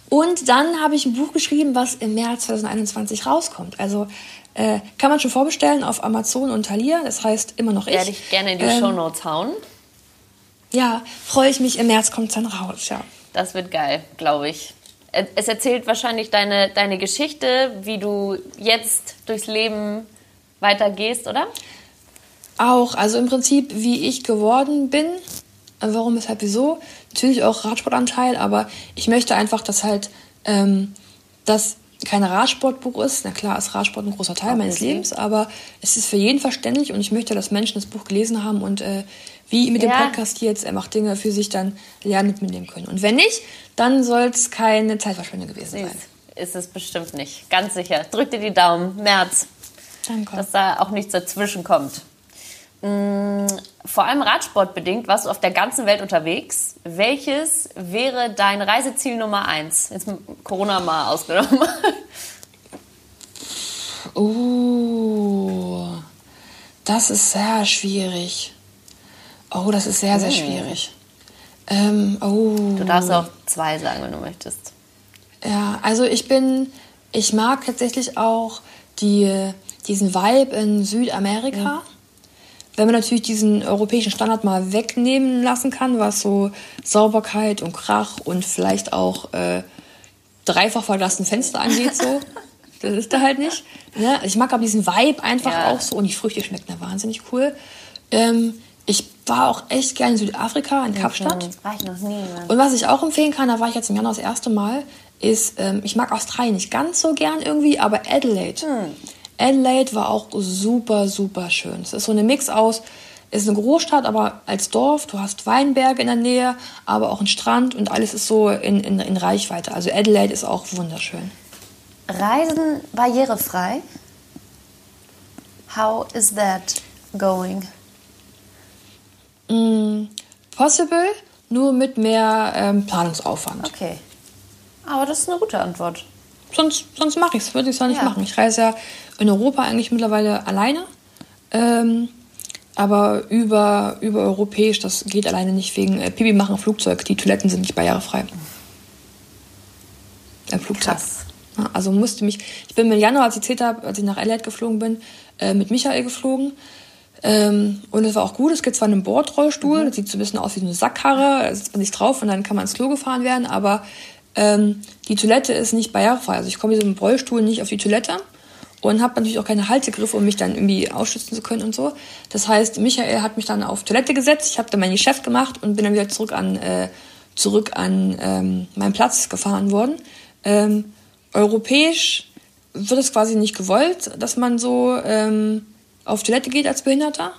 Und dann habe ich ein Buch geschrieben, was im März 2021 rauskommt. Also äh, kann man schon vorbestellen auf Amazon und Thalia. Das heißt immer noch ich. Werde ich gerne in die ähm, Show Notes hauen. Ja, freue ich mich. Im März kommt es dann raus, ja. Das wird geil, glaube ich. Es erzählt wahrscheinlich deine, deine Geschichte, wie du jetzt durchs Leben weitergehst, oder? Auch, also im Prinzip, wie ich geworden bin, warum, weshalb, wieso. Natürlich auch Radsportanteil, aber ich möchte einfach, dass halt ähm, das kein Radsportbuch ist. Na klar ist Radsport ein großer Teil okay. meines Lebens, aber es ist für jeden verständlich und ich möchte, dass Menschen das Buch gelesen haben und äh, wie mit dem ja. Podcast hier jetzt einfach Dinge für sich dann lernen mitnehmen können. Und wenn nicht, dann soll es keine Zeitverschwendung gewesen sein. Ist es bestimmt nicht. Ganz sicher. Drück dir die Daumen. März. Danke. Dass da auch nichts dazwischen kommt. Mm, vor allem radsportbedingt warst du auf der ganzen Welt unterwegs. Welches wäre dein Reiseziel Nummer eins? Jetzt Corona mal ausgenommen. Oh, das ist sehr schwierig. Oh, das ist sehr, sehr hm. schwierig. Ähm, oh. Du darfst auch zwei sagen, wenn du möchtest. Ja, also ich bin, ich mag tatsächlich auch die, diesen Vibe in Südamerika. Mhm wenn man natürlich diesen europäischen Standard mal wegnehmen lassen kann, was so Sauberkeit und Krach und vielleicht auch äh, dreifach verglasten Fenster angeht, so. Das ist da halt nicht. Ne? Ich mag aber diesen Vibe einfach ja. auch so und die Früchte schmecken da wahnsinnig cool. Ähm, ich war auch echt gerne in Südafrika, in Kapstadt. Mhm, war ich noch nie. Und was ich auch empfehlen kann, da war ich jetzt im Januar das erste Mal, ist, ähm, ich mag Australien nicht ganz so gern irgendwie, aber Adelaide. Mhm. Adelaide war auch super, super schön. Es ist so eine Mix aus, es ist eine Großstadt, aber als Dorf, du hast Weinberge in der Nähe, aber auch einen Strand und alles ist so in, in, in Reichweite. Also Adelaide ist auch wunderschön. Reisen barrierefrei. How is that going? Mm, possible, nur mit mehr ähm, Planungsaufwand. Okay. Aber das ist eine gute Antwort. Sonst, sonst mache ich es, würde ich es auch nicht ja. machen. Ich reise ja in Europa eigentlich mittlerweile alleine. Ähm, aber über, über europäisch, das geht alleine nicht wegen äh, Pipi machen Flugzeug. Die Toiletten sind nicht barrierefrei. Im Flugzeug. Krass. Ja, also musste mich, ich bin im Januar, als ich erzählt habe, als ich nach Adelaide geflogen bin, äh, mit Michael geflogen. Ähm, und es war auch gut. Es gibt zwar einen Bordrollstuhl, mhm. das sieht so ein bisschen aus wie eine Sackkarre, da sitzt man nicht drauf und dann kann man ins Klo gefahren werden, aber ähm, die Toilette ist nicht barrierefrei. Also ich komme mit diesem Rollstuhl nicht auf die Toilette und habe natürlich auch keine Haltegriffe, um mich dann irgendwie ausschützen zu können und so. Das heißt, Michael hat mich dann auf Toilette gesetzt, ich habe dann mein Geschäft gemacht und bin dann wieder zurück an, äh, zurück an ähm, meinen Platz gefahren worden. Ähm, europäisch wird es quasi nicht gewollt, dass man so ähm, auf Toilette geht als Behinderter.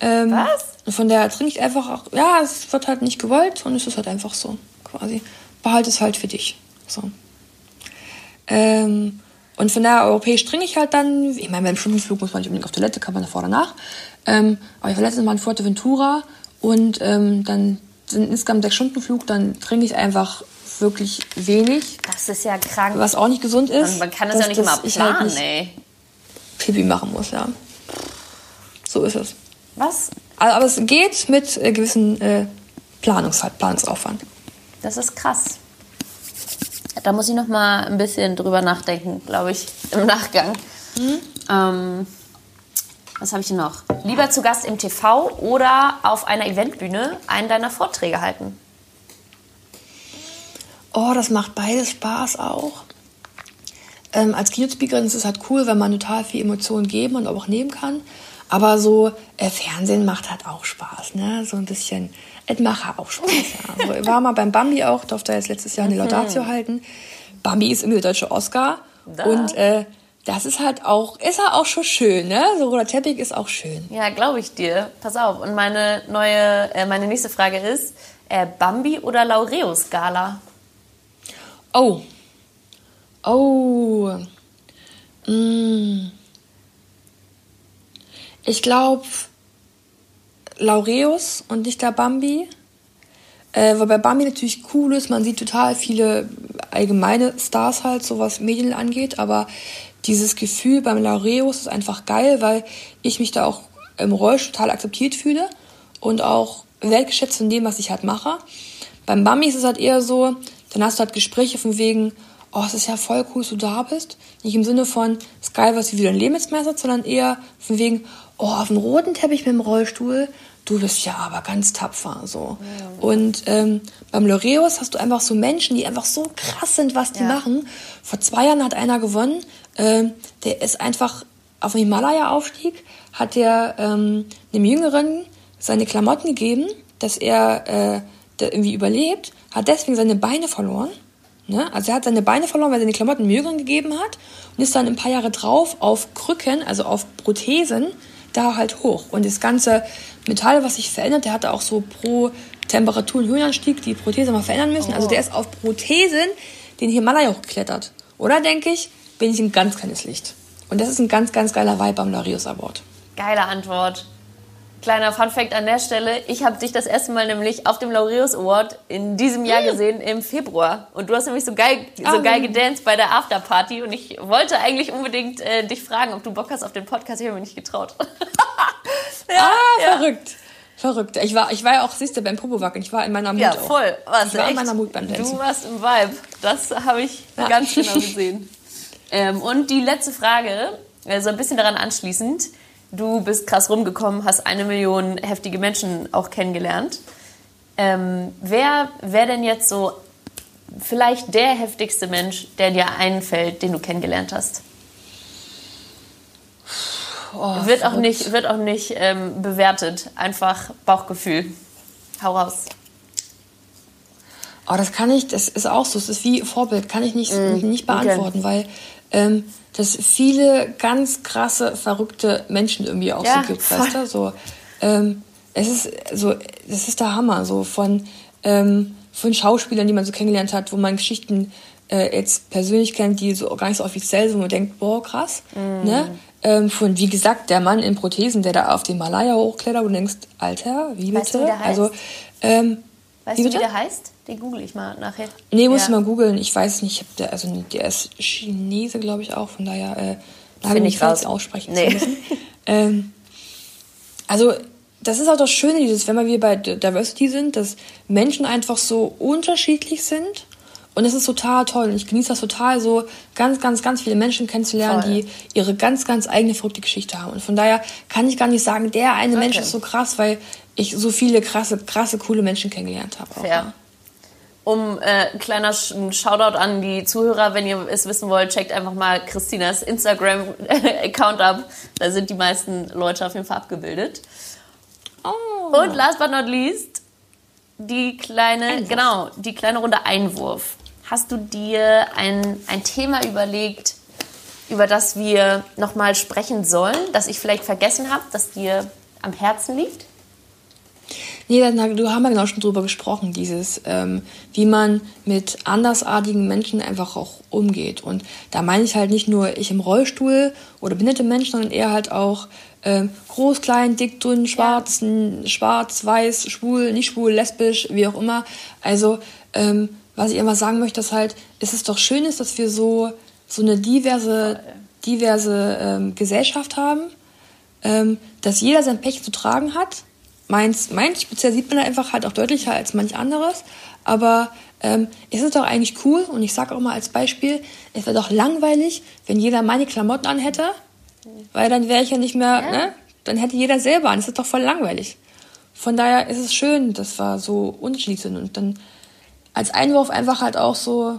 Ähm, Was? Von daher trinke ich einfach auch, ja, es wird halt nicht gewollt und es ist halt einfach so, quasi. Behalte es halt für dich. So. Ähm, und von daher europäisch trinke ich halt dann, ich meine, beim Stundenflug muss man nicht unbedingt auf Toilette, kann man davor danach. Ähm, aber ich war letztens mal in Fuerteventura und ähm, dann sind insgesamt sechs Stunden Flug, dann trinke ich einfach wirklich wenig. Das ist ja krank. Was auch nicht gesund ist. Und man kann das ja nicht immer halt planen, halt ey. Pipi machen muss, ja. So ist es. Was? Aber es geht mit äh, gewissen äh, Planungs Planungsaufwand. Das ist krass. Da muss ich noch mal ein bisschen drüber nachdenken, glaube ich, im Nachgang. Mhm. Ähm, was habe ich denn noch? Lieber zu Gast im TV oder auf einer Eventbühne einen deiner Vorträge halten? Oh, das macht beides Spaß auch. Ähm, als Keynote-Speakerin ist es halt cool, wenn man total viel Emotionen geben und auch nehmen kann. Aber so äh, Fernsehen macht halt auch Spaß, ne? So ein bisschen, es macht auch Spaß. Ja. Also, ich war mal beim Bambi auch, durfte jetzt letztes Jahr eine mhm. Laudatio halten. Bambi ist irgendwie der deutsche Oscar. Da. Und äh, das ist halt auch, ist ja auch schon schön, ne? So roter Teppich ist auch schön. Ja, glaube ich dir. Pass auf. Und meine neue, äh, meine nächste Frage ist, äh, Bambi oder Laureus-Gala? Oh. Oh. Mm. Ich glaube Laureus und nicht der Bambi. Äh, weil bei Bambi natürlich cool ist, man sieht total viele allgemeine Stars halt, so was Medien angeht, aber dieses Gefühl beim Laureus ist einfach geil, weil ich mich da auch im Rollstuhl total akzeptiert fühle und auch wertgeschätzt von dem, was ich halt mache. Beim Bambi ist es halt eher so, dann hast du halt Gespräche von wegen, oh, es ist ja voll cool, dass du da bist. Nicht im Sinne von, es ist geil, was sie wieder ein Leben jetzt meistert, sondern eher von wegen, oh, auf dem roten Teppich mit dem Rollstuhl, du bist ja aber ganz tapfer. so. Ja. Und ähm, beim Loreos hast du einfach so Menschen, die einfach so krass sind, was die ja. machen. Vor zwei Jahren hat einer gewonnen, ähm, der ist einfach auf dem Himalaya-Aufstieg, hat der ähm, einem Jüngeren seine Klamotten gegeben, dass er äh, irgendwie überlebt, hat deswegen seine Beine verloren. Ne? Also er hat seine Beine verloren, weil er seine Klamotten dem Jüngeren gegeben hat und ist dann ein paar Jahre drauf auf Krücken, also auf Prothesen, da halt hoch. Und das ganze Metall, was sich verändert, der hatte auch so pro Temperatur- und Höhenanstieg die Prothese mal verändern müssen. Also oh. Also der ist auf Prothesen den Himalaya hochgeklettert. Oder denke ich, bin ich ein ganz kleines Licht. Und das ist ein ganz, ganz geiler Vibe beim Larius Award. Geile Antwort. Kleiner Funfact an der Stelle. Ich habe dich das erste Mal nämlich auf dem Laureus Award in diesem Jahr gesehen im Februar. Und du hast nämlich so geil, so geil gedanced bei der Afterparty. Und ich wollte eigentlich unbedingt äh, dich fragen, ob du Bock hast auf den Podcast. Ich habe mir nicht getraut. ja, ah, ja. verrückt. Verrückt. Ich war, ich war ja auch, siehst du, beim Popowackeln. Ich war in meiner Mut. Ja, voll. Was, ich war echt? in meiner Mut beim Dancen. Du warst im Vibe. Das habe ich ja. ganz genau gesehen. ähm, und die letzte Frage, so also ein bisschen daran anschließend. Du bist krass rumgekommen, hast eine Million heftige Menschen auch kennengelernt. Ähm, wer wäre denn jetzt so vielleicht der heftigste Mensch, der dir einfällt, den du kennengelernt hast? Oh, wird, auch nicht, wird auch nicht ähm, bewertet, einfach Bauchgefühl. Hau raus. Oh, das kann ich, das ist auch so, es ist wie Vorbild, kann ich nicht, mm, nicht beantworten, okay. weil ähm, das viele ganz krasse, verrückte Menschen irgendwie auch ja, so gibt, voll. weißt du? So, ähm, es ist so, das ist der Hammer, so von, ähm, von Schauspielern, die man so kennengelernt hat, wo man Geschichten äh, jetzt persönlich kennt, die so gar nicht so offiziell sind, wo man denkt, boah, krass, mm. ne? Ähm, von, wie gesagt, der Mann in Prothesen, der da auf den Malaya hochklettert und denkst, Alter, wie bitte? Weißt du, wie? Also, ähm, weißt wie du, wie der heißt? Den google ich mal nachher. Nee, muss ja. mal googeln. Ich weiß nicht. Der, also der ist Chinese, glaube ich auch. Von daher äh, habe ich nicht raus aussprechen nee. zu müssen. ähm, also das ist auch das Schöne, dieses, wenn wir bei Diversity sind, dass Menschen einfach so unterschiedlich sind. Und es ist total toll. Und ich genieße das total, so ganz, ganz, ganz viele Menschen kennenzulernen, Voll. die ihre ganz, ganz eigene verrückte Geschichte haben. Und von daher kann ich gar nicht sagen, der eine okay. Mensch ist so krass, weil ich so viele krasse, krasse, coole Menschen kennengelernt habe. Ja um äh, kleiner Shoutout an die Zuhörer, wenn ihr es wissen wollt, checkt einfach mal Christinas Instagram-Account ab. Da sind die meisten Leute auf jeden Fall abgebildet. Oh. Und last but not least, die kleine, Einwurf. genau, die kleine Runde Einwurf. Hast du dir ein, ein Thema überlegt, über das wir nochmal sprechen sollen, das ich vielleicht vergessen habe, das dir am Herzen liegt? Nee, du haben wir genau schon drüber gesprochen, dieses, ähm, wie man mit andersartigen Menschen einfach auch umgeht. Und da meine ich halt nicht nur ich im Rollstuhl oder behinderte Menschen, sondern eher halt auch ähm, groß, klein, dick, dünn, schwarz, ja. schwarz, weiß, schwul, nicht schwul, lesbisch, wie auch immer. Also, ähm, was ich immer sagen möchte, ist halt, ist es doch schön ist, dass wir so, so eine diverse, diverse ähm, Gesellschaft haben, ähm, dass jeder sein Pech zu tragen hat Meins, meins speziell sieht man da einfach halt auch deutlicher als manch anderes. Aber ähm, es ist doch eigentlich cool und ich sage auch mal als Beispiel, es wäre doch langweilig, wenn jeder meine Klamotten anhätte, weil dann wäre ich ja nicht mehr, ja. ne? Dann hätte jeder selber an. Das ist doch voll langweilig. Von daher ist es schön, dass wir so unterschiedlich sind und dann als Einwurf einfach halt auch so,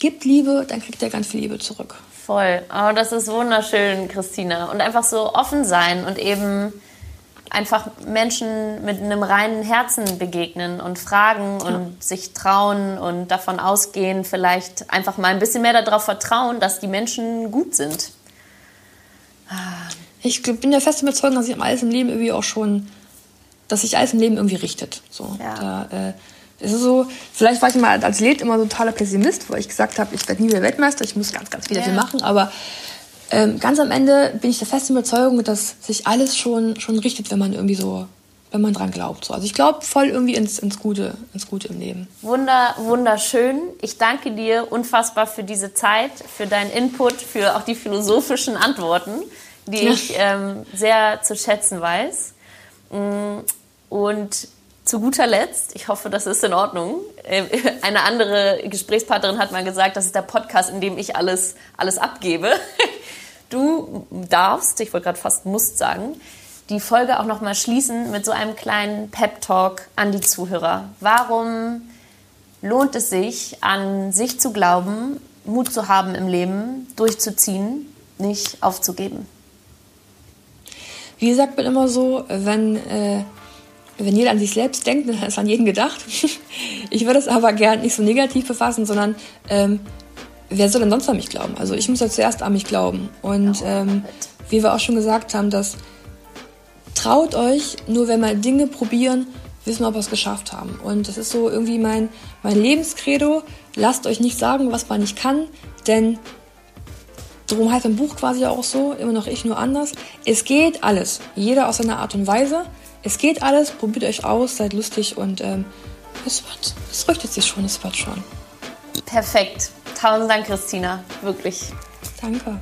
gibt Liebe, dann kriegt er ganz viel Liebe zurück. Voll. Oh, das ist wunderschön, Christina. Und einfach so offen sein und eben einfach Menschen mit einem reinen Herzen begegnen und fragen ja. und sich trauen und davon ausgehen, vielleicht einfach mal ein bisschen mehr darauf vertrauen, dass die Menschen gut sind. Ich bin der festen Überzeugung, dass sich alles im Leben irgendwie auch schon, dass sich alles im Leben irgendwie richtet. So, ja. da, äh, es ist so, vielleicht war ich mal als Athlet immer so ein totaler Pessimist, weil ich gesagt habe, ich werde nie wieder Weltmeister, ich muss ganz, ganz viel ja. dafür machen, aber ähm, ganz am Ende bin ich der festen Überzeugung, dass sich alles schon, schon richtet, wenn man irgendwie so, wenn man dran glaubt. So. Also ich glaube voll irgendwie ins, ins, Gute, ins Gute im Leben. Wunder, wunderschön. Ich danke dir unfassbar für diese Zeit, für deinen Input, für auch die philosophischen Antworten, die ich ähm, sehr zu schätzen weiß. Mm, und zu guter Letzt, ich hoffe, das ist in Ordnung. Äh, eine andere Gesprächspartnerin hat mal gesagt, das ist der Podcast, in dem ich alles, alles abgebe. Du darfst, ich wollte gerade fast musst sagen, die Folge auch nochmal schließen mit so einem kleinen Pep-Talk an die Zuhörer. Warum lohnt es sich, an sich zu glauben, Mut zu haben im Leben, durchzuziehen, nicht aufzugeben? Wie gesagt, bin immer so, wenn, äh, wenn jeder an sich selbst denkt, dann ist an jeden gedacht. ich würde es aber gern nicht so negativ befassen, sondern ähm, wer soll denn sonst an mich glauben? Also ich muss ja zuerst an mich glauben. Und ähm, wie wir auch schon gesagt haben, dass traut euch, nur wenn wir Dinge probieren, wissen wir, ob wir es geschafft haben. Und das ist so irgendwie mein, mein Lebenskredo. Lasst euch nicht sagen, was man nicht kann, denn darum heißt ein Buch quasi auch so, immer noch ich, nur anders. Es geht alles, jeder auf seine Art und Weise. Es geht alles, probiert euch aus, seid lustig und ähm, es wird, es richtet sich schon, es wird schon. Perfekt. Tausend Dank, Christina. Wirklich. Danke.